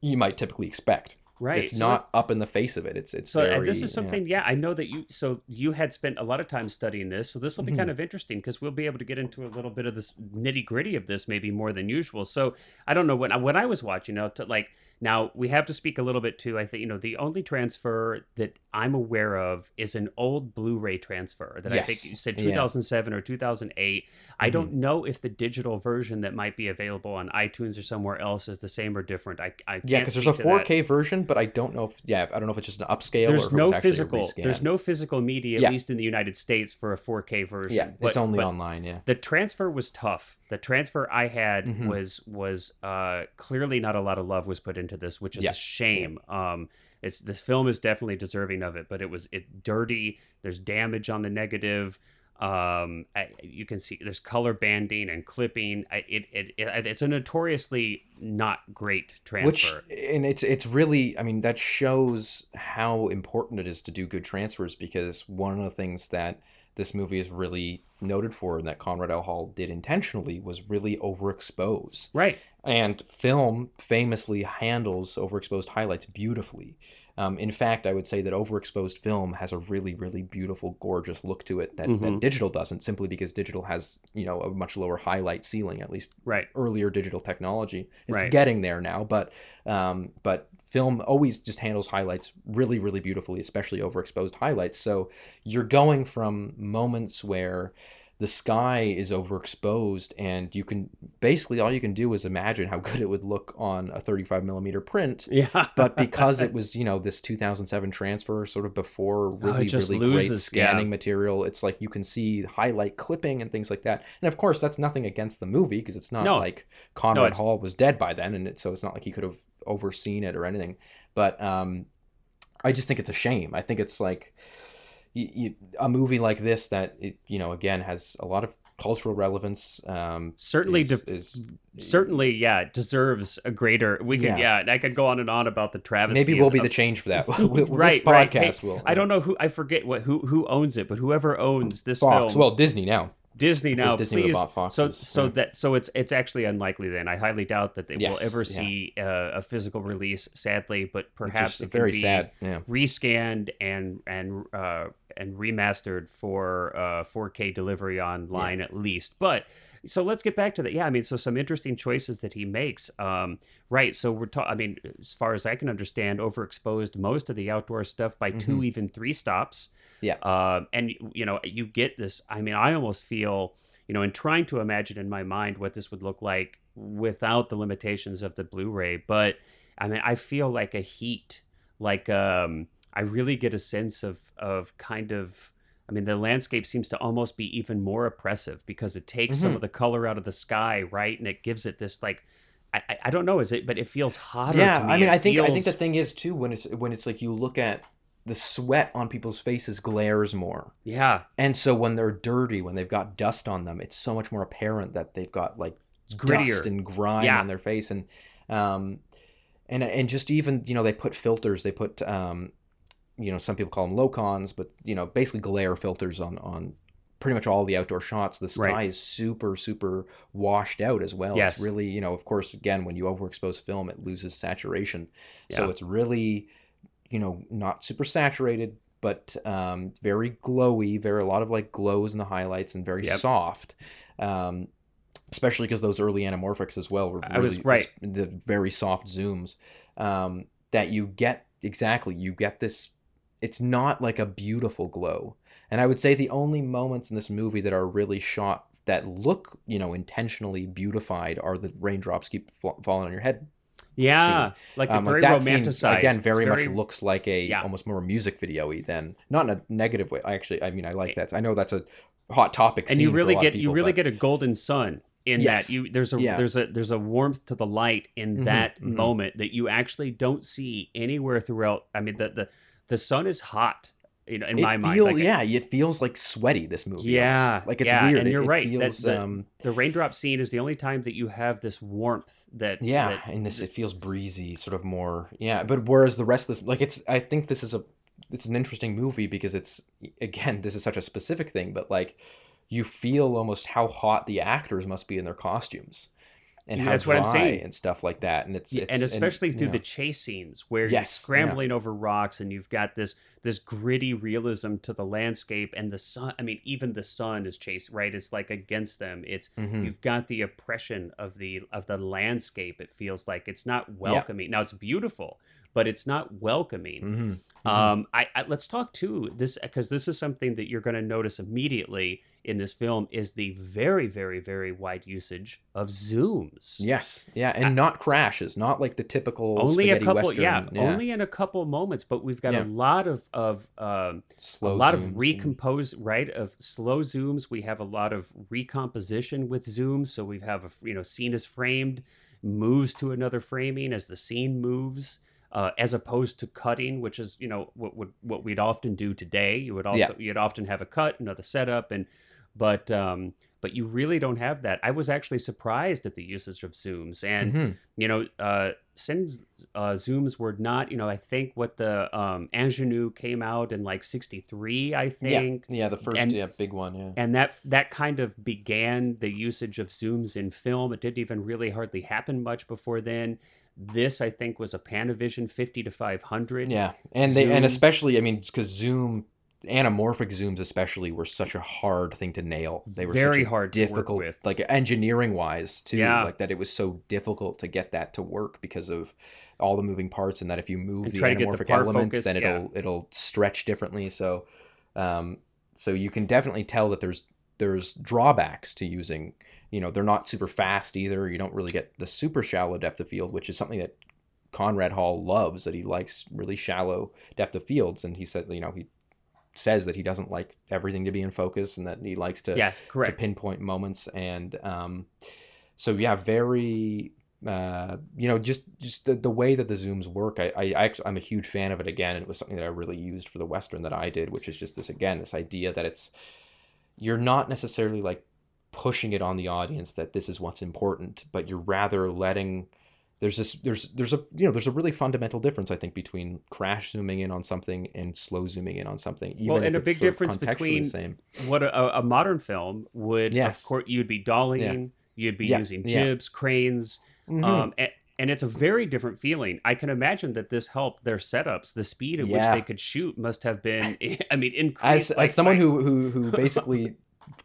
you might typically expect. right. It's So not up in the face of it. It's it's So very, and this is something, yeah. I know that you. So you had spent a lot of time studying this, so this will be Mhm. kind of interesting because we'll be able to get into a little bit of this nitty gritty of this, maybe more than usual. So I don't know when when I was watching, out know, to like now we have to speak a little bit too. I think you know the only transfer that I'm aware of is an old Blu-ray transfer that I think you said Yeah. 2007 or 2008. I don't know if the digital version that might be available on iTunes or somewhere else is the same or different. I, I Yeah, because there's a speak to that. 4K version, but I don't know if yeah, I don't know if it's just an upscale. there's no physical there's no physical media at Yeah. least in the united states for a 4k version yeah, But- it's only online. Yeah, the transfer was tough the transfer i had Mhm. was was uh clearly not a lot of love was put into this which is Yeah. a shame um it's this film is definitely deserving of it but it was it dirty there's damage on the negative um I, you can see there's color banding and clipping I, it, it, it it's a notoriously not great transfer which and it's it's really I mean that shows how important it is to do good transfers because one of the things that this movie is really noted for and that Conrad L. Hall did intentionally was really overexpose. right And film famously handles overexposed highlights beautifully. Um, in fact, I would say that overexposed film has a really, really beautiful, gorgeous look to it that, that Mhm. digital doesn't, simply because digital has, you know, a much lower highlight ceiling, at least right earlier digital technology. It's Right. getting there now, but um, but film always just handles highlights really, really beautifully, especially overexposed highlights. So you're going from moments where the sky is overexposed and you can basically all you can do is imagine how good it would look on a 35 millimeter print. Yeah. But because it was you know this 2007 transfer sort of before really Oh, just really great loses, yeah. scanning material it's like you can see highlight clipping and things like that. And of course that's nothing against the movie because it's not No. like conrad it's- hall was dead by then and it, so it's not like he could have overseen it or anything. But um i just think it's a shame. I think it's like you, you, a movie like this that it, you know again has a lot of cultural relevance. Um, certainly, is, de- is, certainly, yeah, deserves a greater. We could, yeah. Yeah. I could go on and on about the travis maybe we'll of- be the change for that. Right, this right. podcast Hey, will. I don't know who I forget what who who owns it, but whoever owns this Fox. film, Well, Disney now. Disney now, Disney please. so so yeah. that so it's it's actually unlikely. Then I highly doubt that they will Yes, ever yeah. see uh, a physical release. Sadly, but perhaps it can very be sad. Yeah. rescanned and and uh, and remastered for uh, 4K delivery online at least. But so let's get back to that. Yeah, I mean, so some interesting choices that he makes. Um, right. So we're talking. I mean, as far as I can understand, overexposed most of the outdoor stuff by two, even three stops. Yeah. Uh, and you know, you get this. I mean, I almost feel. You know, in trying to imagine in my mind what this would look like without the limitations of the Blu-ray, but I mean, I feel like a heat, like um, I really get a sense of of kind of. I mean, the landscape seems to almost be even more oppressive because it takes some Mhm. of the color out of the sky, right, and it gives it this like. I, I- don't know, is it? But it feels hotter. yeah to me. i mean It i think i think the thing is too when it's when it's like you look at the sweat on people's faces glares more yeah, and so when they're dirty when they've got dust on them it's so much more apparent that they've got like it's grittier. dust and grime Yeah. on their face and um and and just even you know they put filters they put um you know some people call them low cons but you know basically glare filters on on pretty much all the outdoor shots the sky Right. is super super washed out as well Yes. it's really you know of course again when you overexpose film it loses saturation yeah. so it's really you know not super saturated but um, very glowy very a lot of like glows in the highlights and very Yep. soft um, especially because those early anamorphics as well were I was- really right. the very soft zooms um, that you get exactly you get this it's not like a beautiful glow and i would say the only moments in this movie that are really shot that look you know intentionally beautified are the raindrops keep fl- falling on your head yeah, like um, a very like that scene, romanticized. again It's very, much looks like a Yeah. almost more music video-y than not in a negative way i actually i mean i like that i know that's a hot topic and you scene really get you really but- get a golden sun in Yes. that you there's a Yeah. there's a there's a warmth to the light in Mhm, that mhm. moment that you actually don't see anywhere throughout i mean the the, the sun is hot you know in it my mind like yeah it feels like sweaty this movie Yeah, like it's yeah, weird. and you're it right, feels, that- um, the raindrop scene is the only time that you have this warmth that yeah that- and this it feels breezy sort of more yeah but whereas the rest of this like it's i think this is a it's an interesting movie because it's again this is such a specific thing but like you feel almost how hot the actors must be in their costumes and how That's what I'm saying. and stuff like that and it's, Yeah, it's and especially through yeah. the chase scenes where you're Yes, yeah. scrambling over rocks and you've got this this gritty realism to the landscape and the sun i mean even the sun is chased right it's like against them it's Mhm. you've got the oppression of the of the landscape it feels like it's not welcoming now it's beautiful but it's not welcoming. Mhm. Mhm. um I, I let's talk too this because this is something that you're going to notice immediately in this film is the very very very wide usage of zooms. Yes. Yeah and not crashes not like the typical only a couple western, yeah, only in a couple moments but we've got Yeah. a lot of of um, slow a lot zooms of recompose right of slow zooms. We have a lot of recomposition with zooms so we have a you know scene is framed moves to another framing as the scene moves uh, as opposed to cutting which is you know what would what we'd often do today you would also Yeah. you'd often have a cut another setup and but um but you really don't have that i was actually surprised at the usage of zooms and Mhm. you know, uh, Sin uh, zooms were not, you know, I think what the um, Angénieux came out in like '63, I think, yeah yeah the first and- yeah big one yeah and that that kind of began the usage of zooms in film. It didn't even really hardly happen much before then. This, I think, was a Panavision 50 to 500. Yeah, and they and especially I mean because zoom anamorphic zooms especially were such a hard thing to nail. They were Very hard difficult with. like engineering wise too. Yeah. Like that it was so difficult to get that to work because of all the moving parts and that if you move And the try to get the anamorphic par elements focus, then it'll it'll stretch differently. So um so you can definitely tell that there's there's drawbacks to using you know they're not super fast either you don't really get the super shallow depth of field which is something that conrad hall loves that he likes really shallow depth of fields and he says you know he says that he doesn't like everything to be in focus and that he likes to yeah, to pinpoint moments and um so yeah very uh, you know, just just the, the way that the zooms work, I, I actually, I'm a huge fan of it. Again, it was something that I really used for the western that I did, which is just this again, this idea that it's you're not necessarily like pushing it on the audience that this is what's important, but you're rather letting there's this there's there's a you know there's a really fundamental difference I think between crash zooming in on something and slow zooming in on something. Even well, and a big it's sort of difference between the same. what a, a modern film would Yes. of course you'd be dollying you'd be Yeah, using yeah. jibs cranes Mhm. um and, and it's a very different feeling i can imagine that this helped their setups the speed at which they could shoot must have been i mean as increased as like, someone by- who who who basically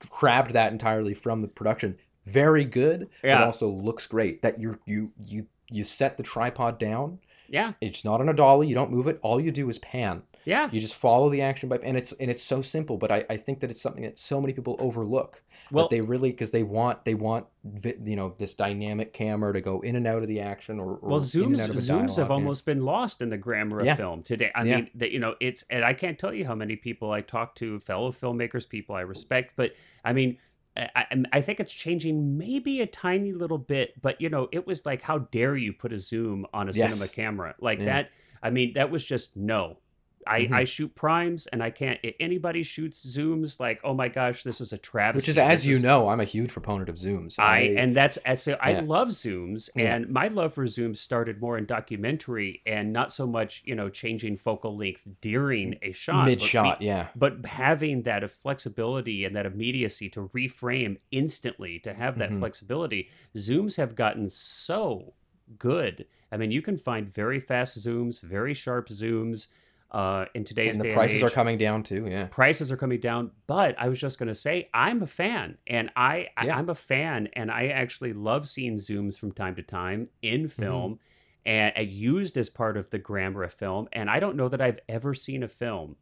crabbed that entirely from the production, very good, Yeah. but also looks great. That you you you you set the tripod down. yeah It's not on a dolly. You don't move it. All you do is pan. yeah You just follow the action by, and it's and it's so simple. But I, I think that it's something that so many people overlook. well they really because they want they want you know this dynamic camera to go in and out of the action or, or well in zooms and out of a zooms dialogue, have almost been lost in the grammar of Yeah. film today i Yeah. mean that you know it's and i can't tell you how many people i talk to fellow filmmakers people i respect but i mean I, I- I think it's changing maybe a tiny little bit, but you know, it was like, how dare you put a zoom on a Yes. cinema camera like Yeah. that? I mean, that was just no. I, Mhm. I shoot primes and I can't. i- Anybody shoots zooms like, oh my gosh, this is a travesty. which is as This you is- know I'm a huge proponent of zooms. I and that's I say I Yeah. love zooms, Yeah. and my love for zooms started more in documentary and not so much you know changing focal length during a shot, mid shot, yeah. but having that flexibility and that immediacy to reframe instantly, to have that Mhm. flexibility, zooms have gotten so good. I mean, you can find very fast zooms, very sharp zooms uh, in today's And the prices and are coming down too, yeah. prices are coming down but i was just going to say i'm a fan and i, Yeah. I i'm a fan and i actually love seeing zooms from time to time in Mm-hmm. film and uh, used as part of the grammar of film and i don't know that i've ever seen a film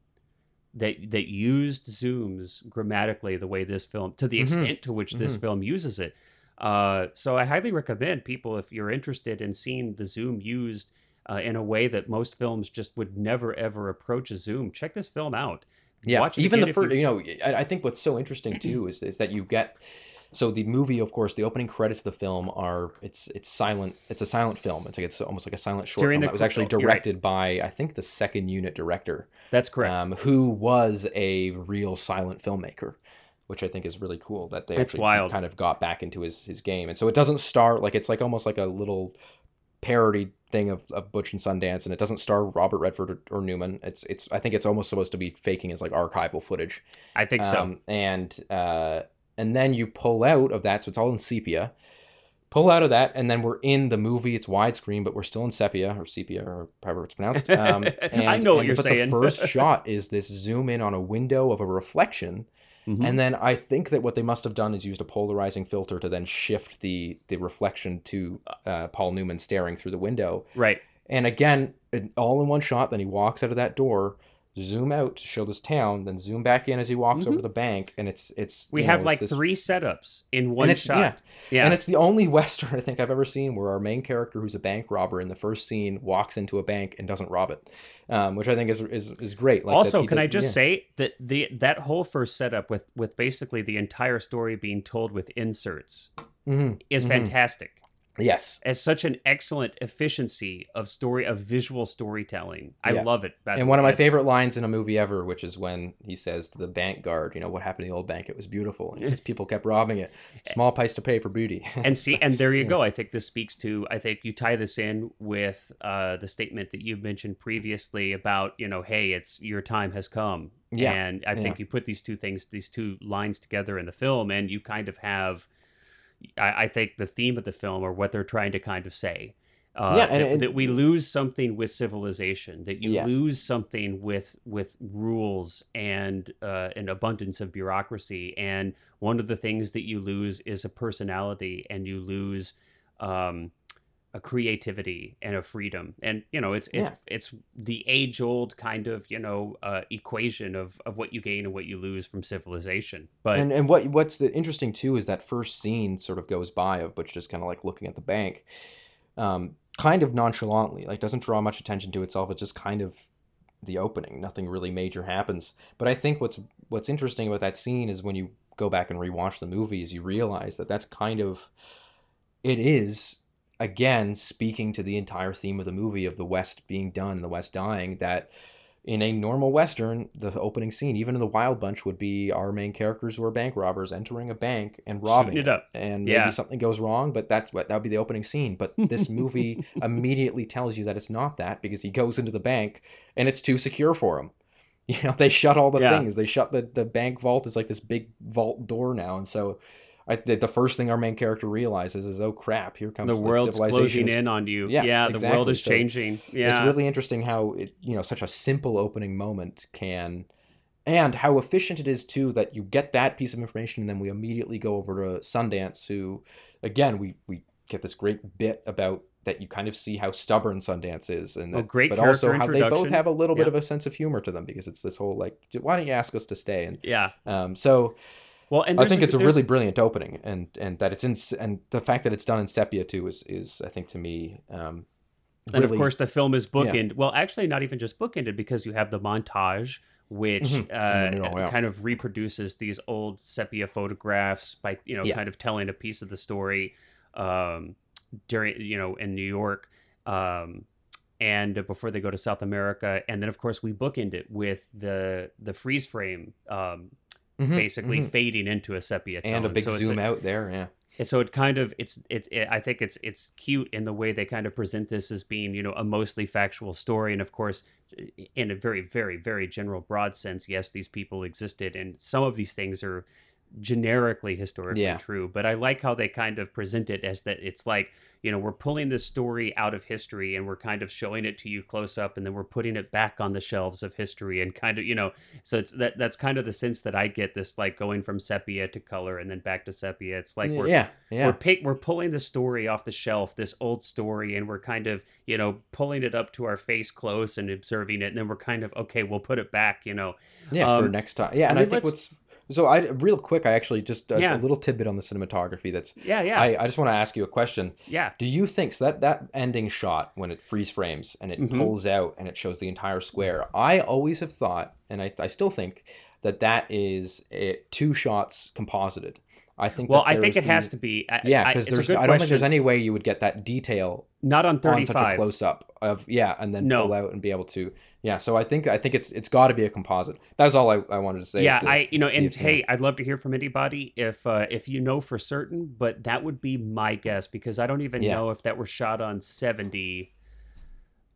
that that used zooms grammatically the way this film to the Mhm. extent to which this Mhm. film uses it uh, so i highly recommend people if you're interested in seeing the zoom used uh, in a way that most films just would never ever approach a zoom check this film out Yeah, Watch it even the first, you- you... know, I, I think what's so interesting too is is that you get. So the movie, of course, the opening credits of the film are it's it's silent. It's a silent film. It's like it's almost like a silent short During film that was actually you're right. directed by I think the second unit director, That's correct. um, who was a real silent filmmaker, which I think is really cool that they It's actually wild. kind of got back into his his game. And so it doesn't start like it's like almost like a little parody thing of, of Butch and Sundance, and it doesn't star Robert Redford or, or Newman. It's it's I think it's almost supposed to be faking as like archival footage. I think so. Um, and uh, and then you pull out of that, so it's all in sepia. Pull out of that, and then we're in the movie. It's widescreen, but we're still in sepia or sepia or however it's pronounced. Um, I know what you're but saying. the first shot is this zoom in on a window of a reflection, Mhm. and then I think that what they must have done is used a polarizing filter to then shift the the reflection to uh, Paul Newman staring through the window. right. And again, all in one shot. Then he walks out of that door, zoom out to show this town, then zoom back in as he walks over the bank, and it's it's We know, have it's like this- three setups in one shot. Yeah, Yeah. and it's the only western I think I've ever seen where our main character, who's a bank robber, in the first scene walks into a bank and doesn't rob it, um, which I think is is, is great. Like also, can did- I just yeah. say that the that whole first setup with with basically the entire story being told with inserts Mhm, is mhm. fantastic. Yes, As such an excellent efficiency of story of visual storytelling. I Yeah. love it. and one of my favorite lines in a movie ever, which is when he says to the bank guard, "You know what happened to the old bank? It was beautiful." And he says, "People kept robbing it. Small price to pay for beauty. and see and there you Yeah. go i think this speaks to i think you tie this in with uh, the statement that you've mentioned previously about you know hey it's your time has come Yeah, and i think you put these two things these two lines together in the film and you kind of have i, I think the theme of the film or what they're trying to kind of say uh, Yeah, and- that, and- that we lose something with civilization that you Yeah. lose something with with rules and uh, an abundance of bureaucracy and one of the things that you lose is a personality and you lose um, a creativity and a freedom and you know it's it's Yeah. it's the age old kind of you know uh, equation of of what you gain and what you lose from civilization but and and what what's the interesting too is that first scene sort of goes by of Butch just kind of like looking at the bank, um, kind of nonchalantly, like doesn't draw much attention to itself. It's just kind of the opening. Nothing really major happens. But I think what's what's interesting about that scene is when you go back and rewatch the movie, is you realize that that's kind of it is again speaking to the entire theme of the movie of the West being done, the West dying. That in a normal western, the opening scene, even in the Wild Bunch, would be our main characters who are bank robbers entering a bank and robbing it up. and maybe something goes wrong, but that's what that would be the opening scene. But this movie immediately tells you that it's not that because he goes into the bank and it's too secure for him. You know, they shut all the Yeah. things. They shut the the bank vault is like this big vault door now, and so. I, the, the first thing our main character realizes is, oh crap! Here comes The world's civilization closing in on you. Yeah, Yeah, the world is So changing. Yeah. it's really interesting how it, you know such a simple opening moment can and how efficient it is too that you get that piece of information and then we immediately go over to Sundance who again we we get this great bit about that you kind of see how stubborn Sundance is and Oh, that, great but also how they both have a little bit of a sense of humor to them because it's this whole like why don't you ask us to stay and yeah. um so Well, and I think it's a really brilliant opening and and that it's in and the fact that it's done in sepia too is is I think to me um and of course the film is Yeah. Well, actually, not even just bookended because you have the montage, which Mhm. Uh, middle, yeah. kind of reproduces these old sepia photographs by you know Yeah. kind of telling a piece of the story um, during you know in New York. Um, and before they go to South America, and then of course we bookend it with the the freeze frame, um, Mhm, basically mhm. fading into a sepia tone. and a big So zoom out there yeah and so it kind of it's it's it, I think it's it's cute in the way they kind of present this as being you know a mostly factual story, and of course, in a very very very general broad sense, yes, these people existed, and some of these things are generically historically Yeah. true. But I like how they kind of present it as that it's like you know we're pulling this story out of history and we're kind of showing it to you close up, and then we're putting it back on the shelves of history, and kind of you know so it's that that's kind of the sense that I get this like going from sepia to color and then back to sepia. It's like we're yeah yeah we're pick, we're pulling the story off the shelf, this old story, and we're kind of you know pulling it up to our face close and observing it, and then we're kind of okay, we'll put it back, you know. Yeah, for Um, next time. Yeah, and I I, think what's so I real quick. I actually just a, Yeah. a little tidbit on the cinematography. That's Yeah, yeah, I, I just want to ask you a question. yeah. Do you think so that that ending shot when it freeze frames and it Mhm. pulls out and it shows the entire square? I always have thought, and I, I still think that that is a, two shots composited. I think. Well, I think it has to be. I, Yeah, because there's. I don't think there's any way you would get that detail not on on such a close up of yeah, and then No. pull out and be able to yeah. So I think I think it's it's got to be a composite. That was all I, I wanted to say. Yeah, to I you know, and if, you know- hey, I'd love to hear from anybody if uh, if you know for certain, but that would be my guess because I don't even Yeah. know if that were shot on seventy.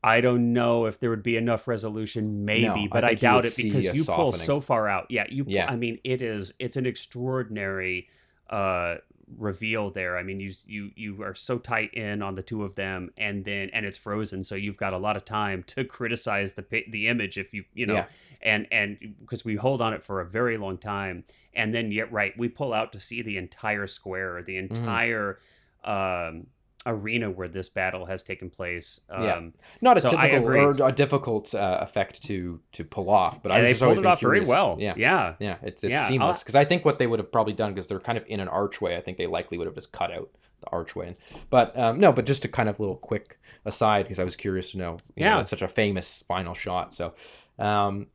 I don't know if there would be enough resolution, maybe, No, but I, you doubt it because you pull so far out. Yeah, you. Yeah. I mean, it is. It's an extraordinary uh reveal there. I mean, you you you are so tight in on the two of them, and then and it's frozen, so you've got a lot of time to criticize the the image if you you know Yeah. and and because we hold on it for a very long time and then yet right we pull out to see the entire square the Mm-hmm. entire um arena where this battle has taken place um Yeah. not a So typical or a difficult uh, effect to to pull off. But I they just pulled it off very curious. well Yeah, yeah yeah, it's it's Yeah, seamless. Because I think what they would have probably done because they're kind of in an archway. I think they likely would have just cut out the archway. But um, no, but just a kind of little quick aside because I was curious to know. Yeah. know, it's such a famous final shot. So. Um,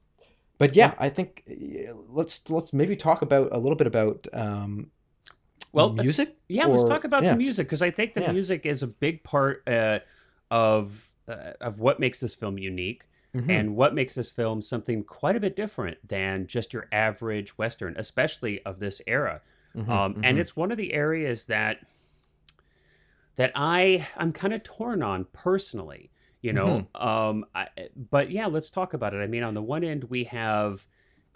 but yeah, I think uh, let's let's maybe talk about a little bit about um, well let's- music. yeah let's talk about yeah. some music because i think the Yeah. music is a big part uh of uh, of what makes this film unique Mhm. and what makes this film something quite a bit different than just your average western especially of this era Mhm, um, and mhm. it's one of the areas that that I I'm kind of torn on personally, you know. Mm-hmm. Um, I, but yeah, let's talk about it. I mean, on the one end, we have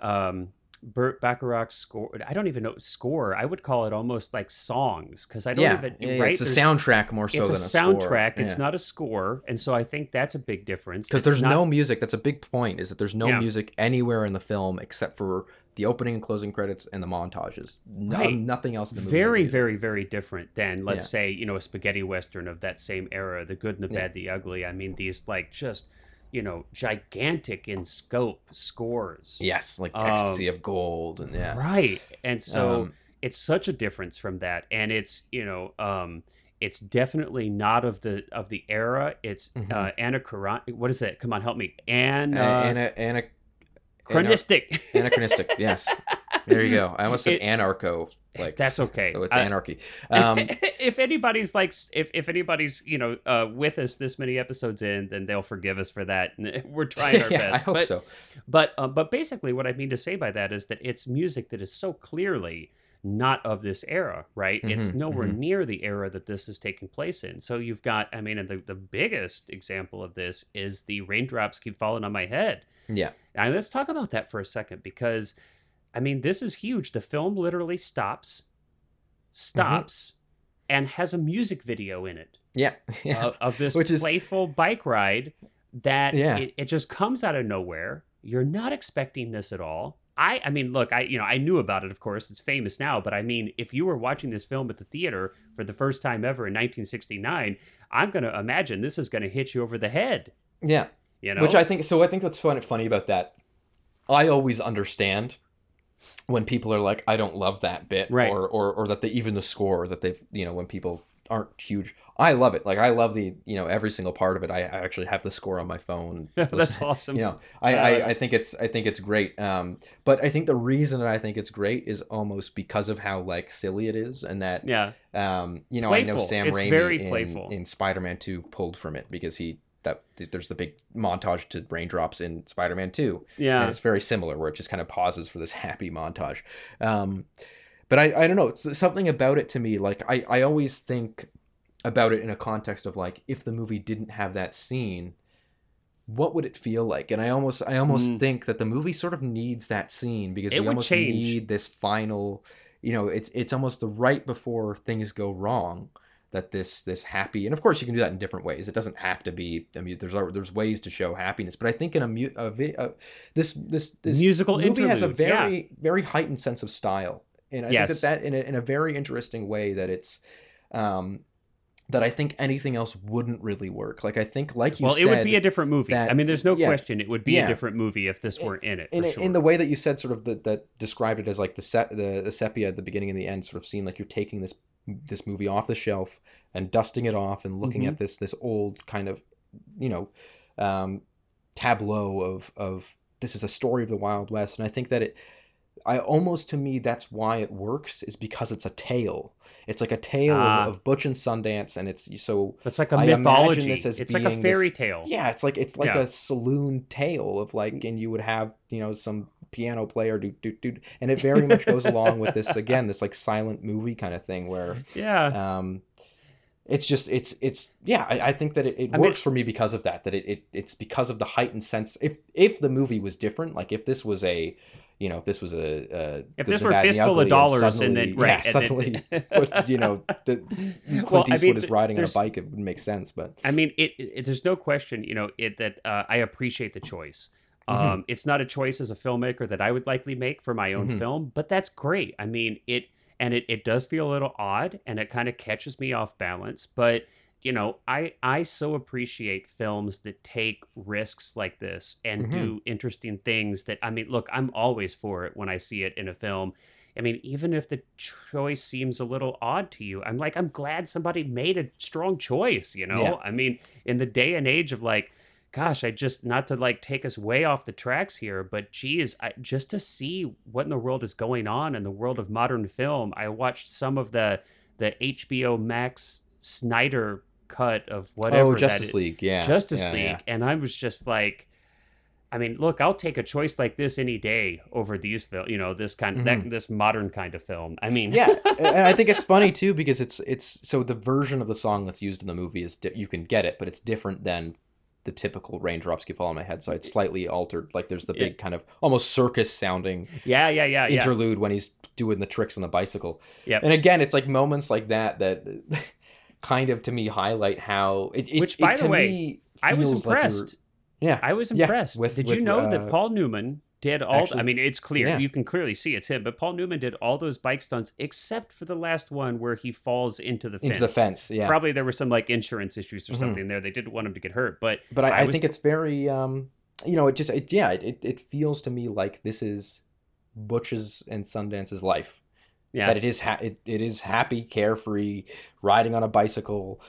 um, Burt Bacharach's score. I don't even know score. I would call it almost like songs because I don't yeah, even yeah, right. it's a soundtrack more so it's than a score. soundtrack. It's Yeah. not a score, and so I think that's a big difference. because there's not- no music that's a big point is that there's no Yeah. music anywhere in the film except for the opening and closing credits and the montages no, Right. nothing else in the movie very very very different than let's say you know a spaghetti western of that same era the good and the bad the ugly i mean these like just you know gigantic in scope scores. Yes like Um, ecstasy of gold and yeah. Right and so Um, it's such a difference from that and it's you know um it's definitely not of the of the era. It's Mhm. uh anachron what is it? Come on help me. And uh, uh, ana- ana- chronistic. Anachronistic yes. There you go. I almost said It- anarcho Like That's okay. So it's I- anarchy. Um, if anybody's like, if if anybody's you know uh, with us this many episodes in, then they'll forgive us for that. We're trying our yeah, best. I hope but, so. But uh, but basically, what I mean to say by that is that it's music that is so clearly not of this era, right? it's Mhm, nowhere mhm. near the era that this is taking place in. So you've got, I mean, and the the biggest example of this is the raindrops keep falling on my head. Yeah. Now let's talk about that for a second because, I mean, this is huge. The film literally stops, mm-hmm. stops, and has a music video in it Yeah. Yeah. of, of this Which is- playful bike ride that Yeah. it, it just comes out of nowhere. You're not expecting this at all. I, I mean, look, I, you know, I knew about it. Of course, it's famous now. But I mean, if you were watching this film at the theater for the first time ever in 1969, I'm going to imagine this is going to hit you over the head. yeah. You know, Which I think so. I think what's fun, funny about that, I always understand when people are like, I don't love that bit, Right. or or or that they even the score that they've you know when people aren't huge. I love it. Like I love the you know every single part of it. I, I actually have the score on my phone. that's awesome. you know I, Uh, I I think it's I think it's great. Um, but I think the reason that I think it's great is almost because of how like silly it is, and that Yeah, um, you know, I know Sam It's Raimi very in, in Spider-Man 2 pulled from it because he that there's the big montage to raindrops in Spider-Man 2. And yeah, it's very similar where it just kind of pauses for this happy montage. Um, but I, I don't know, it's something about it to me like I I always think about it in a context of like if the movie didn't have that scene what would it feel like and i almost i almost Mm. think that the movie sort of needs that scene because It we would almost change. need this final you know it's it's almost the right before things go wrong that this this happy and of course you can do that in different ways it doesn't have to be i mean there's there's ways to show happiness but i think in a, mu- a, a this this this Musical movie has a interlude, yeah. very very heightened sense of style and i Yes. think that that in a, in a very interesting way that it's um that i think anything else wouldn't really work like i think like you said, well, said it would be a different movie. that- I mean, there's no yeah. question it would be Yeah. a different movie if this weren't in it. in, sure. in the way that you said sort of the, that described it as like the set the, the sepia at the beginning and the end sort of seemed like you're taking this this movie off the shelf and dusting it off and looking Mhm. at this this old kind of you know um, tableau of of this is a story of the wild west and i think that it i almost to me that's why it works is because it's a tale it's like a tale Ah. of, of butch and sundance and it's so it's like a I mythology. this as it's like a fairy this- tale. yeah, it's like it's like Yeah. a saloon tale of like, and you would have you know some piano player do do do, and it very much goes along with this again, this like silent movie kind of thing where Yeah. um, it's just it's it's yeah, I, I think that it, it I mean- works for me because of that. That it, it it's because of the heightened sense. If if the movie was different, like if this was a you know if this was a, a If this were and fistful of dollars and suddenly- then- right, yeah and then- suddenly but you know the Clint Well, I Eastwood mean, is riding on a bike, it would make sense. But I mean, it, it. There's no question, you know, it that uh, I appreciate the choice. Mhm. Um, it's not a choice as a filmmaker that I would likely make for my own Mhm. film, but that's great. I mean, it and it, it does feel a little odd, and it kind of catches me off balance. But you know, I I so appreciate films that take risks like this and Mhm. do interesting things. That I mean, look, I'm always for it when I see it in a film. I mean, even if the choice seems a little odd to you, I'm like, I'm glad somebody made a strong choice, you know? Yeah. I mean, in the day and age of like, gosh, I just, not to like take us way off the tracks here, but geez, I, just to see what in the world is going on in the world of modern film, I watched some of the, the HBO Max Snyder cut of whatever. oh, that Justice League, yeah, Justice yeah, League, yeah. and I was just like, I mean, look, I'll take a choice like this any day over these film, you know, this kind, that, this modern kind of film. I mean, Mm-hmm. yeah and i think it's funny too because it's it's so the version of the song that's used in the movie is di- you can get it but it's different than the typical raindrops keep falling on my head so it's slightly altered like there's the Yeah. big kind of almost circus sounding yeah, yeah, yeah, yeah. interlude when he's doing the tricks on the bicycle Yep. and again it's like moments like that that kind of to me highlight how it, it Which, by it, the way, I was feels like impressed. yeah I was Yeah, impressed. with- did with, you know uh, that Paul Newman did all? I mean, it's clear yeah. you can clearly see it's him, but Paul Newman did all those bike stunts except for the last one where he falls into the fence. into the fence yeah Probably there were some like insurance issues or Mhm. something there. They didn't want him to get hurt, but but I, I I, was- think it's very um you know it just it, yeah it, it feels to me like this is butch's and sundance's life yeah, that it is ha- it, it is happy carefree riding on a bicycle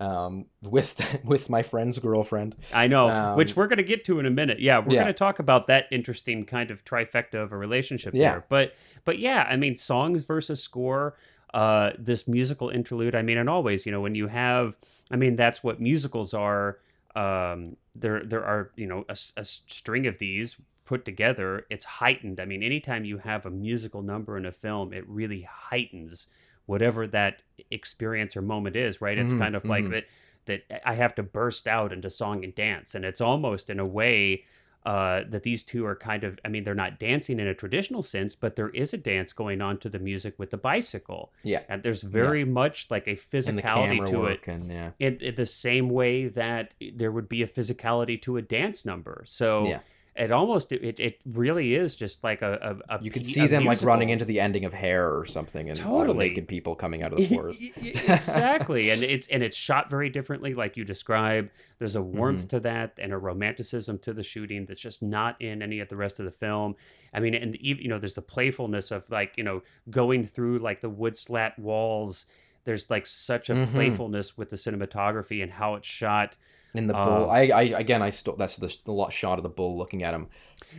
um, with with my friend's girlfriend. I know, Um, which we're going to get to in a minute. Yeah, we're Yeah. going to talk about that interesting kind of trifecta of a relationship Yeah. there. But but yeah, I mean, songs versus score, uh, this musical interlude. I mean, and always, you know, when you have, I mean, that's what musicals are. Um, there there are you know a string of these put together. It's heightened. I mean, anytime you have a musical number in a film, it really heightens whatever that experience or moment is. Right? It's Mhm, kind of like mhm. that that I have to burst out into song and dance. And it's almost in a way uh, that these two are kind of, I mean, they're not dancing in a traditional sense, but there is a dance going on to the music with the bicycle. Yeah. And there's very much like a physicality to it. and yeah. In, in the same way that there would be a physicality to a dance number. So Yeah. It almost, it, it really is just like a, a, a You pe- see them like running into the ending of Hair or something, and Totally. naked people coming out of the forest. exactly and it's and it's shot very differently like you describe there's a warmth Mm-hmm. to that and a romanticism to the shooting that's just not in any of the rest of the film i mean and even you know there's the playfulness of like you know going through like the wood slat walls there's like such a Mhm. playfulness with the cinematography and how it's shot In the bull, I, I again, I still that's the, the shot of the bull looking at him.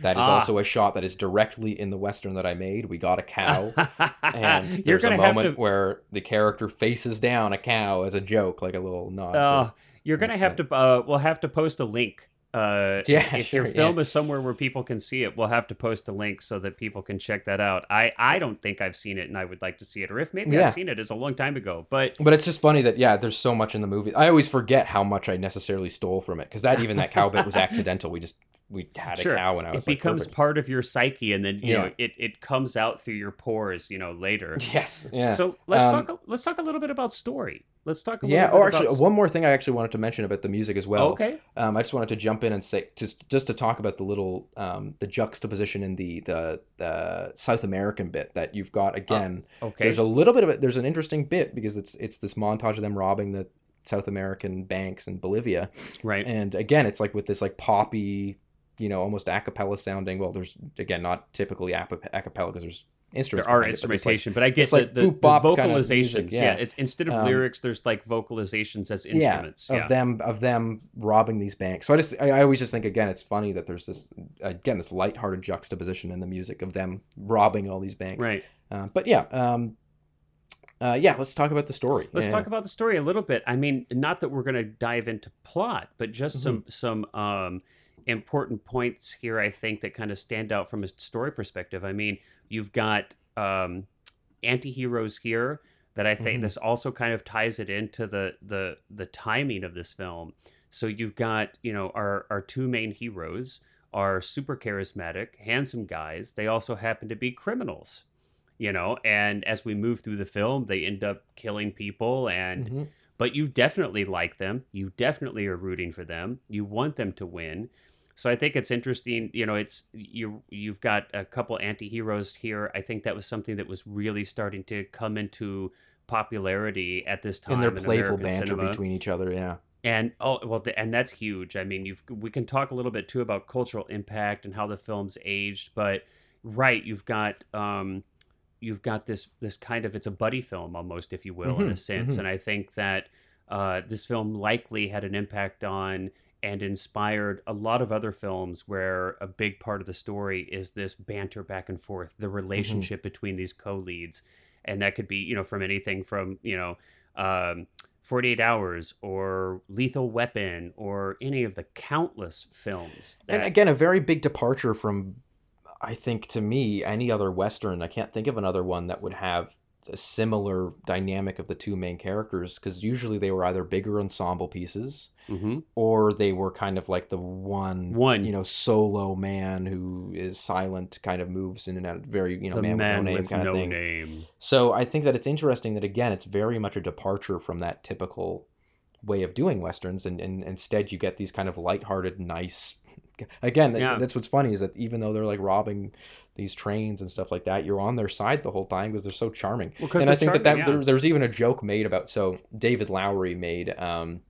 That is Ah. also a shot that is directly in the western that I made. We got a cow, and you're there's a moment to where the character faces down a cow as a joke, like a little nod. to- uh, you're gonna have to uh we'll have to post a link uh Yeah, if sure, your yeah. film is somewhere where people can see it we'll have to post a link so that people can check that out i i don't think i've seen it and i would like to see it or if maybe Yeah. i've seen it it's a long time ago but But it's just funny that yeah, there's so much in the movie. I always forget how much I necessarily stole from it because that even that cow bit was accidental. We just we had a sure cow and I it was like, it becomes perfect. part of your psyche and then you know it it comes out through your pores you know later yes, yeah. so let's Um, talk let's talk a little bit about story let's talk a little yeah. bit about actually, one more thing I actually wanted to mention about the music as well. okay Um, I just wanted to jump in and say just just to talk about the little um, the juxtaposition in the, the the South American bit that you've got again. okay There's a little bit of it. There's an interesting bit because it's it's this montage of them robbing the South American banks in Bolivia, right and again it's like with this like poppy, you know, almost a cappella sounding. Well, there's again not typically a a cappella because there's instruments. there are behind it, but like- instrumentation, but I get it's the, the, the bop kind of vocalizations. music, yeah. yeah. it's instead of Um, lyrics, there's like vocalizations as instruments yeah, of Yeah, them of them robbing these banks. So I just I, I always just think again it's funny that there's this again this lighthearted juxtaposition in the music of them robbing all these banks. right. Uh, but yeah, um, uh, yeah. Let's talk about the story. Let's Yeah. talk about the story a little bit. I mean, not that we're going to dive into plot, but just Mm-hmm. some some um, important points here. I think that kind of stand out from a story perspective. I mean, you've got um, anti-heroes here that I think Mhm. this also kind of ties it into the the the timing of this film. So you've got you know our our two main heroes are super charismatic, handsome guys. They also happen to be criminals, you know. And as we move through the film, they end up killing people and Mhm. but you definitely like them. You definitely are rooting for them. You want them to win. So I think it's interesting. You know, it's you. You've got a couple anti-heroes here. I think that was something that was really starting to come into popularity at this time and their playful American banter cinema. between each other. Yeah. And oh well, th- and that's huge. I mean, you've we can talk a little bit too about cultural impact and how the film's aged, but right, you've got um, you've got this this kind of it's a buddy film almost, if you will, in a Mhm, sense. mhm. And I think that uh, this film likely had an impact on and inspired a lot of other films where a big part of the story is this banter back and forth, the relationship between these co-leads, and that could be you know from anything from you know. Um, 48 Hours or Lethal Weapon or any of the countless films. And again, a very big departure from, I think, to me, any other Western. I can't think of another one that would have a similar dynamic of the two main characters because usually they were either bigger ensemble pieces Mhm. or they were kind of like the one, One. you know, solo man who is silent, kind of moves in and out, very, you know, the man, man with no name kind no of thing. name. So I think that it's interesting that again, it's very much a departure from that typical way of doing westerns, and, and instead you get these kind of lighthearted, nice. Again, Yeah. that's what's funny is that even though they're like robbing these trains and stuff like that, you're on their side the whole time because they're so charming. Well, and I think that, charming, that yeah. there, there's even a joke made about so David Lowery made um,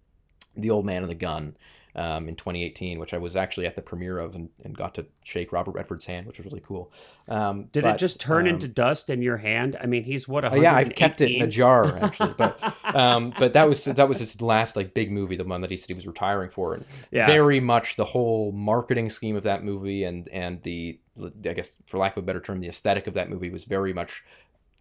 the old man and the gun. Um, in 2018, which I was actually at the premiere of and, and got to shake Robert Redford's hand, which was really cool. Um, Did but, it just turn um, into dust in your hand? I mean, he's what? Oh, yeah, I've kept it in a jar actually, but um, but that was that was his last like big movie, the one that he said he was retiring for, and Yeah. very much the whole marketing scheme of that movie and and the I guess for lack of a better term, the aesthetic of that movie was very much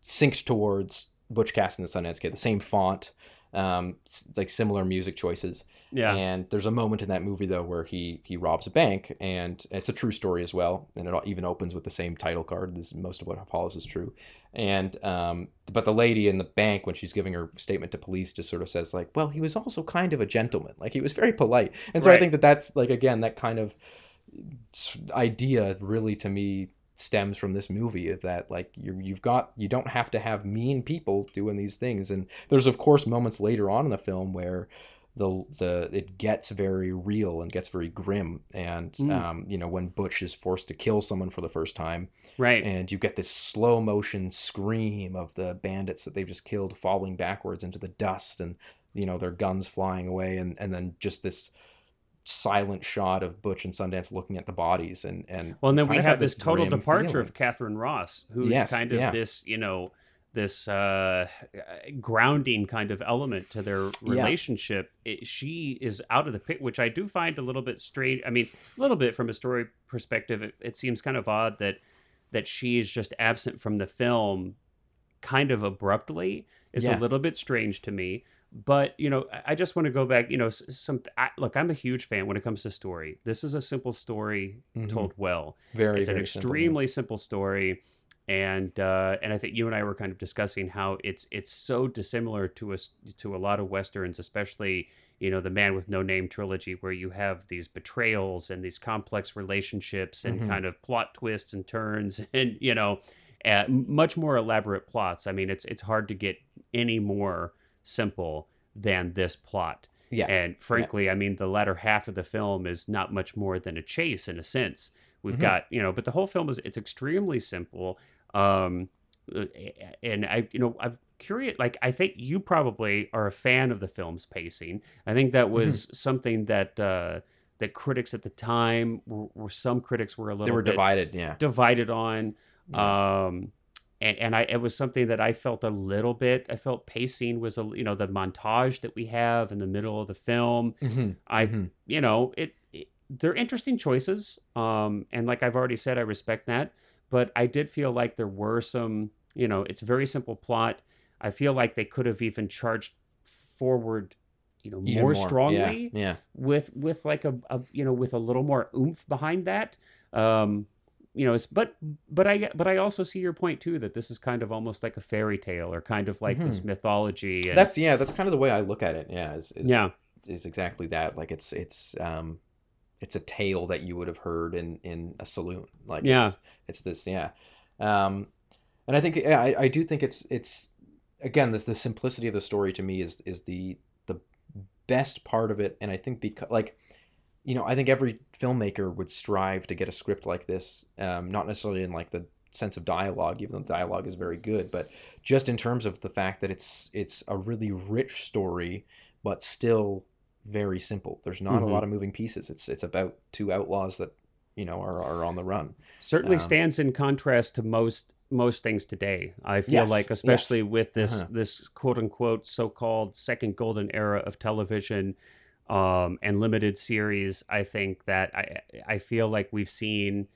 synced towards Butch Cassidy and the Sundance Kid, the same font, um, like similar music choices. Yeah. And there's a moment in that movie though where he he robs a bank, and it's a true story as well. And it all- even opens with the same title card. This most of what follows is true. And um, but the lady in the bank when she's giving her statement to police just sort of says like, well, he was also kind of a gentleman. Like he was very polite. And so I think that that's like again that kind of idea really to me stems from this movie of that like you you've got you don't have to have mean people doing these things and there's of course moments later on in the film where the the it gets very real and gets very grim and Mm. um, you know when Butch is forced to kill someone for the first time right. and you get this slow motion scream of the bandits that they've just killed falling backwards into the dust and you know their guns flying away and and then just this silent shot of Butch and Sundance looking at the bodies and and Well, and then we have this this total departure feeling. of Katharine Ross, who's Yes, kind of yeah. this, you know, this uh, grounding kind of element to their relationship. It, she is out of the pic, which I do find a little bit strange. I mean, a little bit from a story perspective, it, it seems kind of odd that that she is just absent from the film, kind of abruptly. Is Yeah. a little bit strange to me. But you know, I- just want to go back. You know, some I, look. I'm a huge fan when it comes to story. This is a simple story Mhm. told well very it's an very simple, yeah. extremely simple story and uh, and I think you and I were kind of discussing how it's it's so dissimilar to us to a lot of westerns, especially you know the Man with No Name trilogy, where you have these betrayals and these complex relationships and Mhm. kind of plot twists and turns, and you know, uh, much more elaborate plots. I mean, it's it's hard to get any more simple than this plot. yeah And frankly, I mean, the latter half of the film is not much more than a chase in a sense. We've Mhm. got, you know, but the whole film is it's extremely simple. Um, uh, and I, you know, I'm curious. Like, I think you probably are a fan of the film's pacing. I think that was Mm-hmm. something that uh, that critics at the time were, were some critics were a little they were bit divided yeah divided on. Yeah. Um, and, and I it was something that I felt a little bit. I felt pacing was a you know the montage that we have in the middle of the film. Mhm. I Mhm. you know it they're interesting choices. Um, and like I've already said, I respect that. But I did feel like there were some you know it's a very simple plot. I feel like they could have even charged forward, you know, Even more, strongly yeah with with like a, a you know with a little more oomph behind that um you know it's, but but i but i also see your point too that this is kind of almost like a fairy tale or kind of like this mythology and that's yeah that's kind of the way I look at it yeah is, is, yeah is exactly that like it's it's um it's a tale that you would have heard in in a saloon. Like Yeah. it's, it's this yeah. Um and i think yeah, I, I do think it's it's again the, the simplicity of the story to me is is the the best part of it. And i think because like you know i think every filmmaker would strive to get a script like this um not necessarily in like the sense of dialogue even though the dialogue is very good but just in terms of the fact that it's it's a really rich story but still very simple there's not Mhm. a lot of moving pieces it's it's about two outlaws that you know are, are on the run certainly Um, stands in contrast to most most things today i feel Yes, like yes. especially with this Uh-huh. this quote unquote so-called second golden era of television um and limited series i think that i i feel like we've seen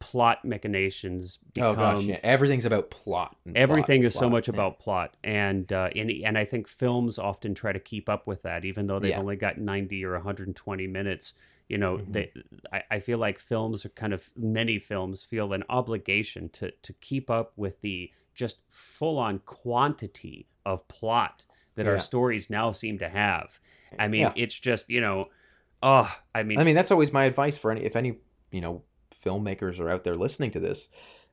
plot machinations become oh gosh yeah everything's about plot plot everything and is so much yeah. about plot and uh and, and i think films often try to keep up with that even though they've Yeah. only got 90 or 120 minutes you know Mhm. they I, I feel like films are kind of many films feel an obligation to to keep up with the just full on quantity of plot that our stories now seem to have i mean it's just you know oh i mean I mean, that's always my advice for any if any you know filmmakers are out there listening to this,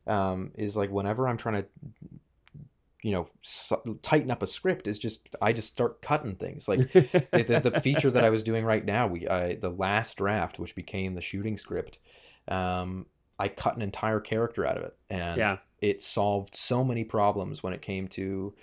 um, is like whenever I'm trying to, you know, s- tighten up a script, is just I just start cutting things. Like the, the, the feature that I was doing right now, we I, the last draft, which became the shooting script, um, I cut an entire character out of it, and Yeah. it solved so many problems when it came to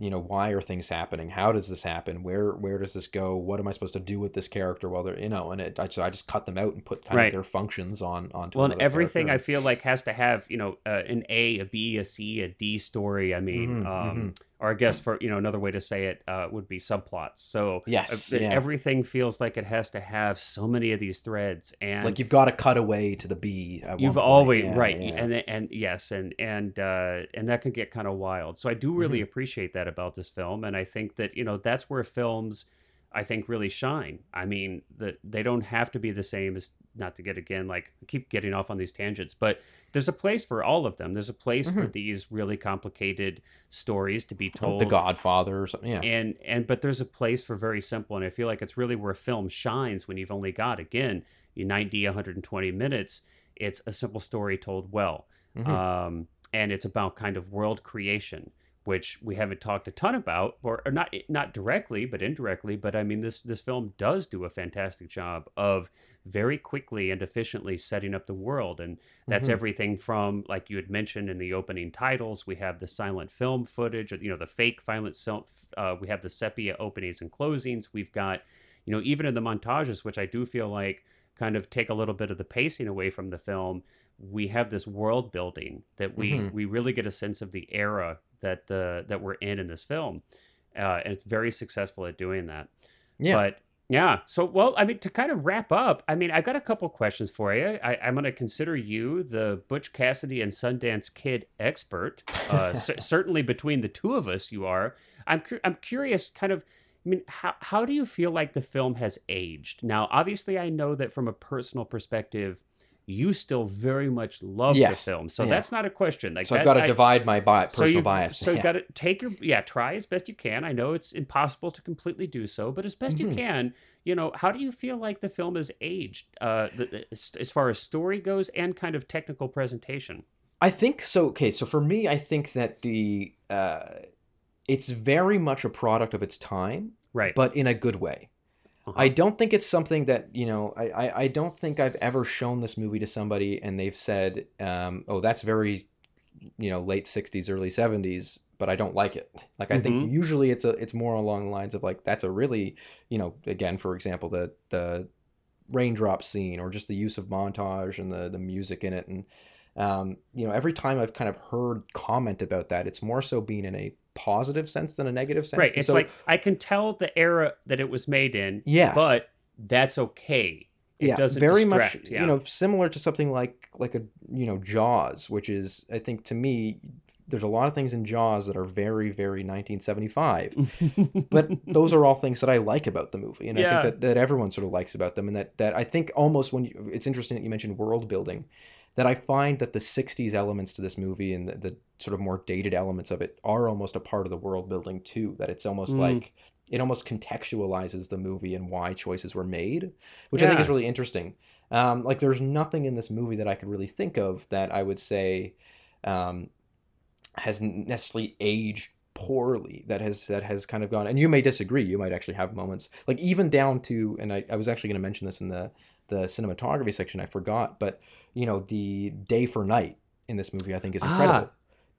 you know why are things happening how does this happen where where does this go what am i supposed to do with this character while they're you know and it, I, so I just cut them out and put kind Right. of their functions on on well, and everything I feel like has to have you know uh, an A, a B, a C, a D story. I mean, Mhm, um, or I guess for you know another way to say it uh, would be subplots. So yes uh, yeah. everything feels like it has to have so many of these threads, and like you've got to cut away to the b You've always Yeah, right, yeah. and and yes, and and uh, and that can get kind of wild. So I do really Mm-hmm. appreciate that about this film, and I think that you know that's where films, I think, really shine. I mean, that they don't have to be the same as not to get again like I keep getting off on these tangents, but there's a place for all of them. There's a place for these really complicated stories to be Oh, told. the godfather or something yeah and and but there's a place for very simple and i feel like it's really where film shines when you've only got again you 90 120 minutes it's a simple story told well Mhm. um, and it's about kind of world creation which we haven't talked a ton about or, or not not directly but indirectly but i mean this this film does do a fantastic job of very quickly and efficiently setting up the world and that's Mhm. everything from like you had mentioned in the opening titles we have the silent film footage you know the fake violent uh, we have the sepia openings and closings we've got you know even in the montages which i do feel like kind of take a little bit of the pacing away from the film we have this world building that we Mhm. we really get a sense of the era that uh, that we're in in this film uh, and it's very successful at doing that yeah but yeah, so well, I mean, to kind of wrap up, I mean, I got a couple questions for you. I, I'm going to consider you the Butch Cassidy and Sundance Kid expert. Uh, cer- certainly, between the two of us, you are. I'm cu- I'm curious, kind of. I mean, how how do you feel like the film has aged? Now, obviously, I know that from a personal perspective, you still very much love Yes, the film, so yeah. that's not a question. Like so i've got to I- divide my bi- so personal you, bias So you yeah. got to take your yeah, try as best you can. I know it's impossible to completely do so, but as best you Mhm. can, you know, how do you feel like the film has aged uh, the, as far as story goes and kind of technical presentation? I think so. Okay, so for me, I think that the uh, it's very much a product of its time, Right. but in a good way. Uh-huh. I don't think it's something that you know. I, I, I don't think I've ever shown this movie to somebody and they've said, um, "Oh, that's very, you know, late '60s, early '70s," but I don't like it. Like I think Mhm. usually it's a it's more along the lines of like that's a really, you know, again for example the the raindrop scene or just the use of montage and the the music in it and um, you know every time I've kind of heard comment about that, it's more so being in a positive sense than a negative sense. right. And It's so- like I can tell the era that it was made in, yes, but that's okay. It doesn't very distract. much yeah. you know similar to something like like a you know Jaws, which is I think to me there's a lot of things in Jaws that are very very 1975, but those are all things that I like about the movie, and I think that, that everyone sort of likes about them, and that that I think almost when you, it's interesting that you mentioned world building, that I find that the 60s elements to this movie and the, the sort of more dated elements of it are almost a part of the world building too. That it's almost Mm. like it almost contextualizes the movie and why choices were made, which I think is really interesting. Um, like there's nothing in this movie that I could really think of that I would say um, has necessarily aged poorly that has that has kind of gone and you may disagree you might actually have moments like even down to and i, I was actually going to mention this in the the cinematography section i forgot but you know the day for night in this movie i think is Ah. incredible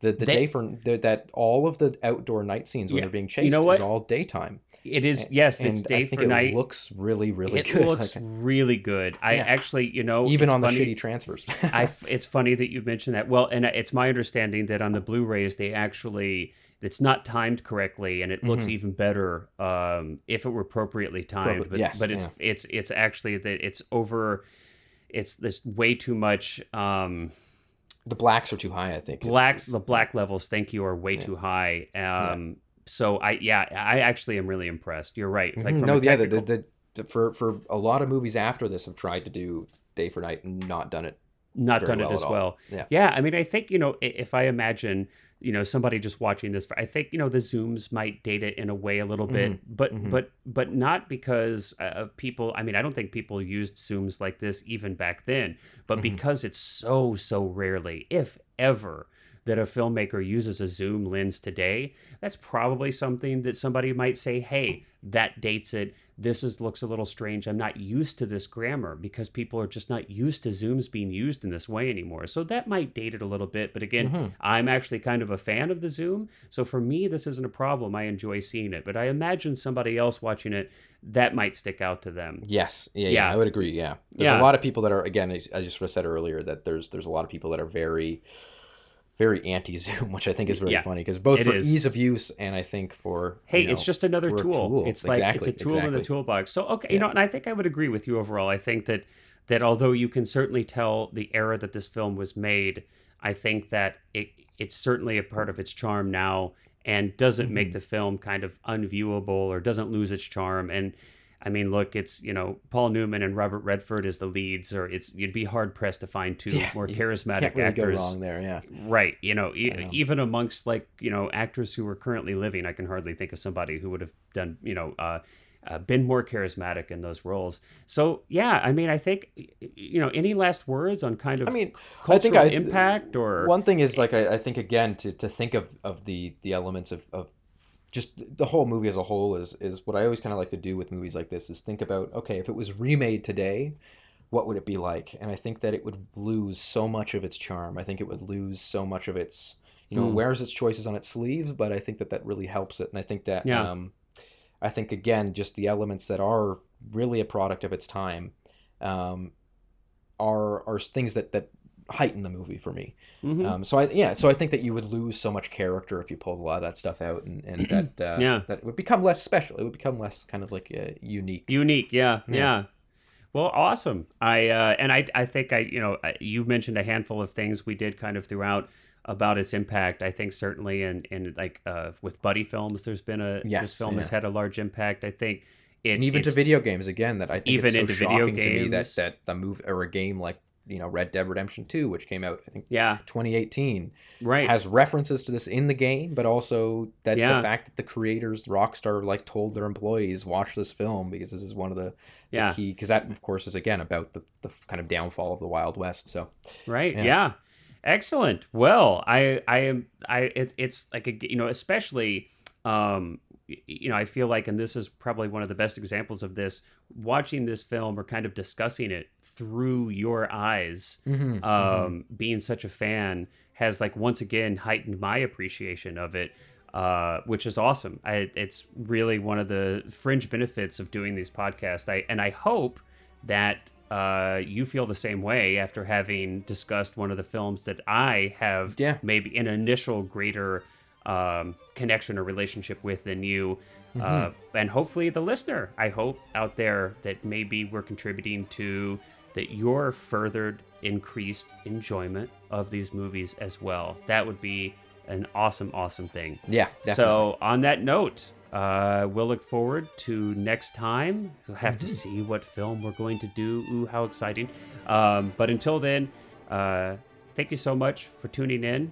the, the They- day for the, that all of the outdoor night scenes when Yeah. they're being chased know what? is all daytime it is. Yes, it's and day I think for it night. looks really really it good looks Like, really good. I Yeah. actually, you know, even on the shitty transfers I, it's funny that you mentioned that. Well, and it's my understanding that on the Blu-rays they actually it's not timed correctly, and it looks Mhm. even better um, if it were appropriately timed. Appropri- But, yes, but it's it's it's actually that it's over. It's there's way too much. Um, the blacks are too high i think blacks the black levels thank you are way Yeah. too high um so i yeah i actually am really impressed you're right like Mhm. from no, yeah, the, technical- the, the, for for a lot of movies after this have tried to do day for night and not done it. Not done well it as well Yeah. yeah i mean i think you know if i imagine you know somebody just watching this i think you know the zooms might date it in a way a little bit but mhm. but but not because uh, people i mean i don't think people used zooms like this even back then but Mhm. because it's so so rarely if ever that a filmmaker uses a zoom lens today, that's probably something that somebody might say, "Hey, that dates it. This is looks a little strange. I'm not used to this grammar because people are just not used to zooms being used in this way anymore." So that might date it a little bit, but again, Mm-hmm. I'm actually kind of a fan of the zoom. So for me, this isn't a problem. I enjoy seeing it, but I imagine somebody else watching it that might stick out to them. Yes, yeah, yeah, Yeah. I would agree. Yeah, there's Yeah. a lot of people that are again. I just said earlier that there's there's a lot of people that are very, very anti-zoom, which I think is really Yeah, funny because both for is. ease of use and I think for Hey, you know, it's just another tool. tool. It's like Exactly, it's a tool in the toolbox. So okay, you know, and I think I would agree with you overall. I think that that although you can certainly tell the era that this film was made, I think that it it's certainly a part of its charm now and doesn't Mm-hmm. make the film kind of unviewable or doesn't lose its charm. And I mean, look, it's you know Paul Newman and Robert Redford as the leads, or it's you'd be hard pressed to find two Yeah, more charismatic can't really actors. go wrong there. Yeah, Right. You know, e- know. even amongst like, you know, actors who are currently living, I can hardly think of somebody who would have done, you know, uh, uh, been more charismatic in those roles. So, yeah, I mean, I think, you know, any last words on kind of I mean, cultural I think I, impact or. one thing is like I, I think again to, to think of, of the the elements of, of just the whole movie as a whole is is what I always kind of like to do with movies like this is think about okay if it was remade today what would it be like and I think that it would lose so much of its charm I think it would lose so much of its you know Mm. it wears its choices on its sleeves but I think that that really helps it and I think that Yeah. um I think again just the elements that are really a product of its time um are are things that that heighten the movie for me Mhm. um, so I yeah, so I think that you would lose so much character if you pulled a lot of that stuff out, and, and that uh, Yeah. that would become less special. It would become less kind of like uh, unique. Unique, yeah, yeah. Yeah. Well, awesome. I uh, and I I think I you know you mentioned a handful of things we did kind of throughout about its impact. I think certainly in in like uh, with buddy films, there's been a this Yes, film has had a large impact. I think it and even to video games again, that I think Even it's so into video shocking to me that that the move or a game like you know Red Dead Redemption Two, which came out I think yeah 2018, right has references to this in the game, but also that Yeah. the fact that the creators Rockstar like told their employees watch this film because this is one of the, the Yeah. key because that of course is again about the, the kind of downfall of the Wild West. So right yeah. Yeah. excellent well i i am i it, it's like a you know especially um you know i feel like and this is probably one of the best examples of this watching this film or kind of discussing it through your eyes mhm, mhm. um being such a fan has like once again heightened my appreciation of it uh, which is awesome. I, it's really one of the fringe benefits of doing these podcasts. I and I hope that uh, you feel the same way after having discussed one of the films that I have Yeah. maybe an initial greater um, connection or relationship with than you. Mm-hmm. Uh, and hopefully the listener, I hope out there that maybe we're contributing to that your furthered increased enjoyment of these movies as well. That would be an awesome, awesome thing. yeah. Definitely. So, on that note, uh, we'll look forward to next time. We'll have to see what film we're going to do. Ooh, how exciting! Um, but until then, uh, thank you so much for tuning in,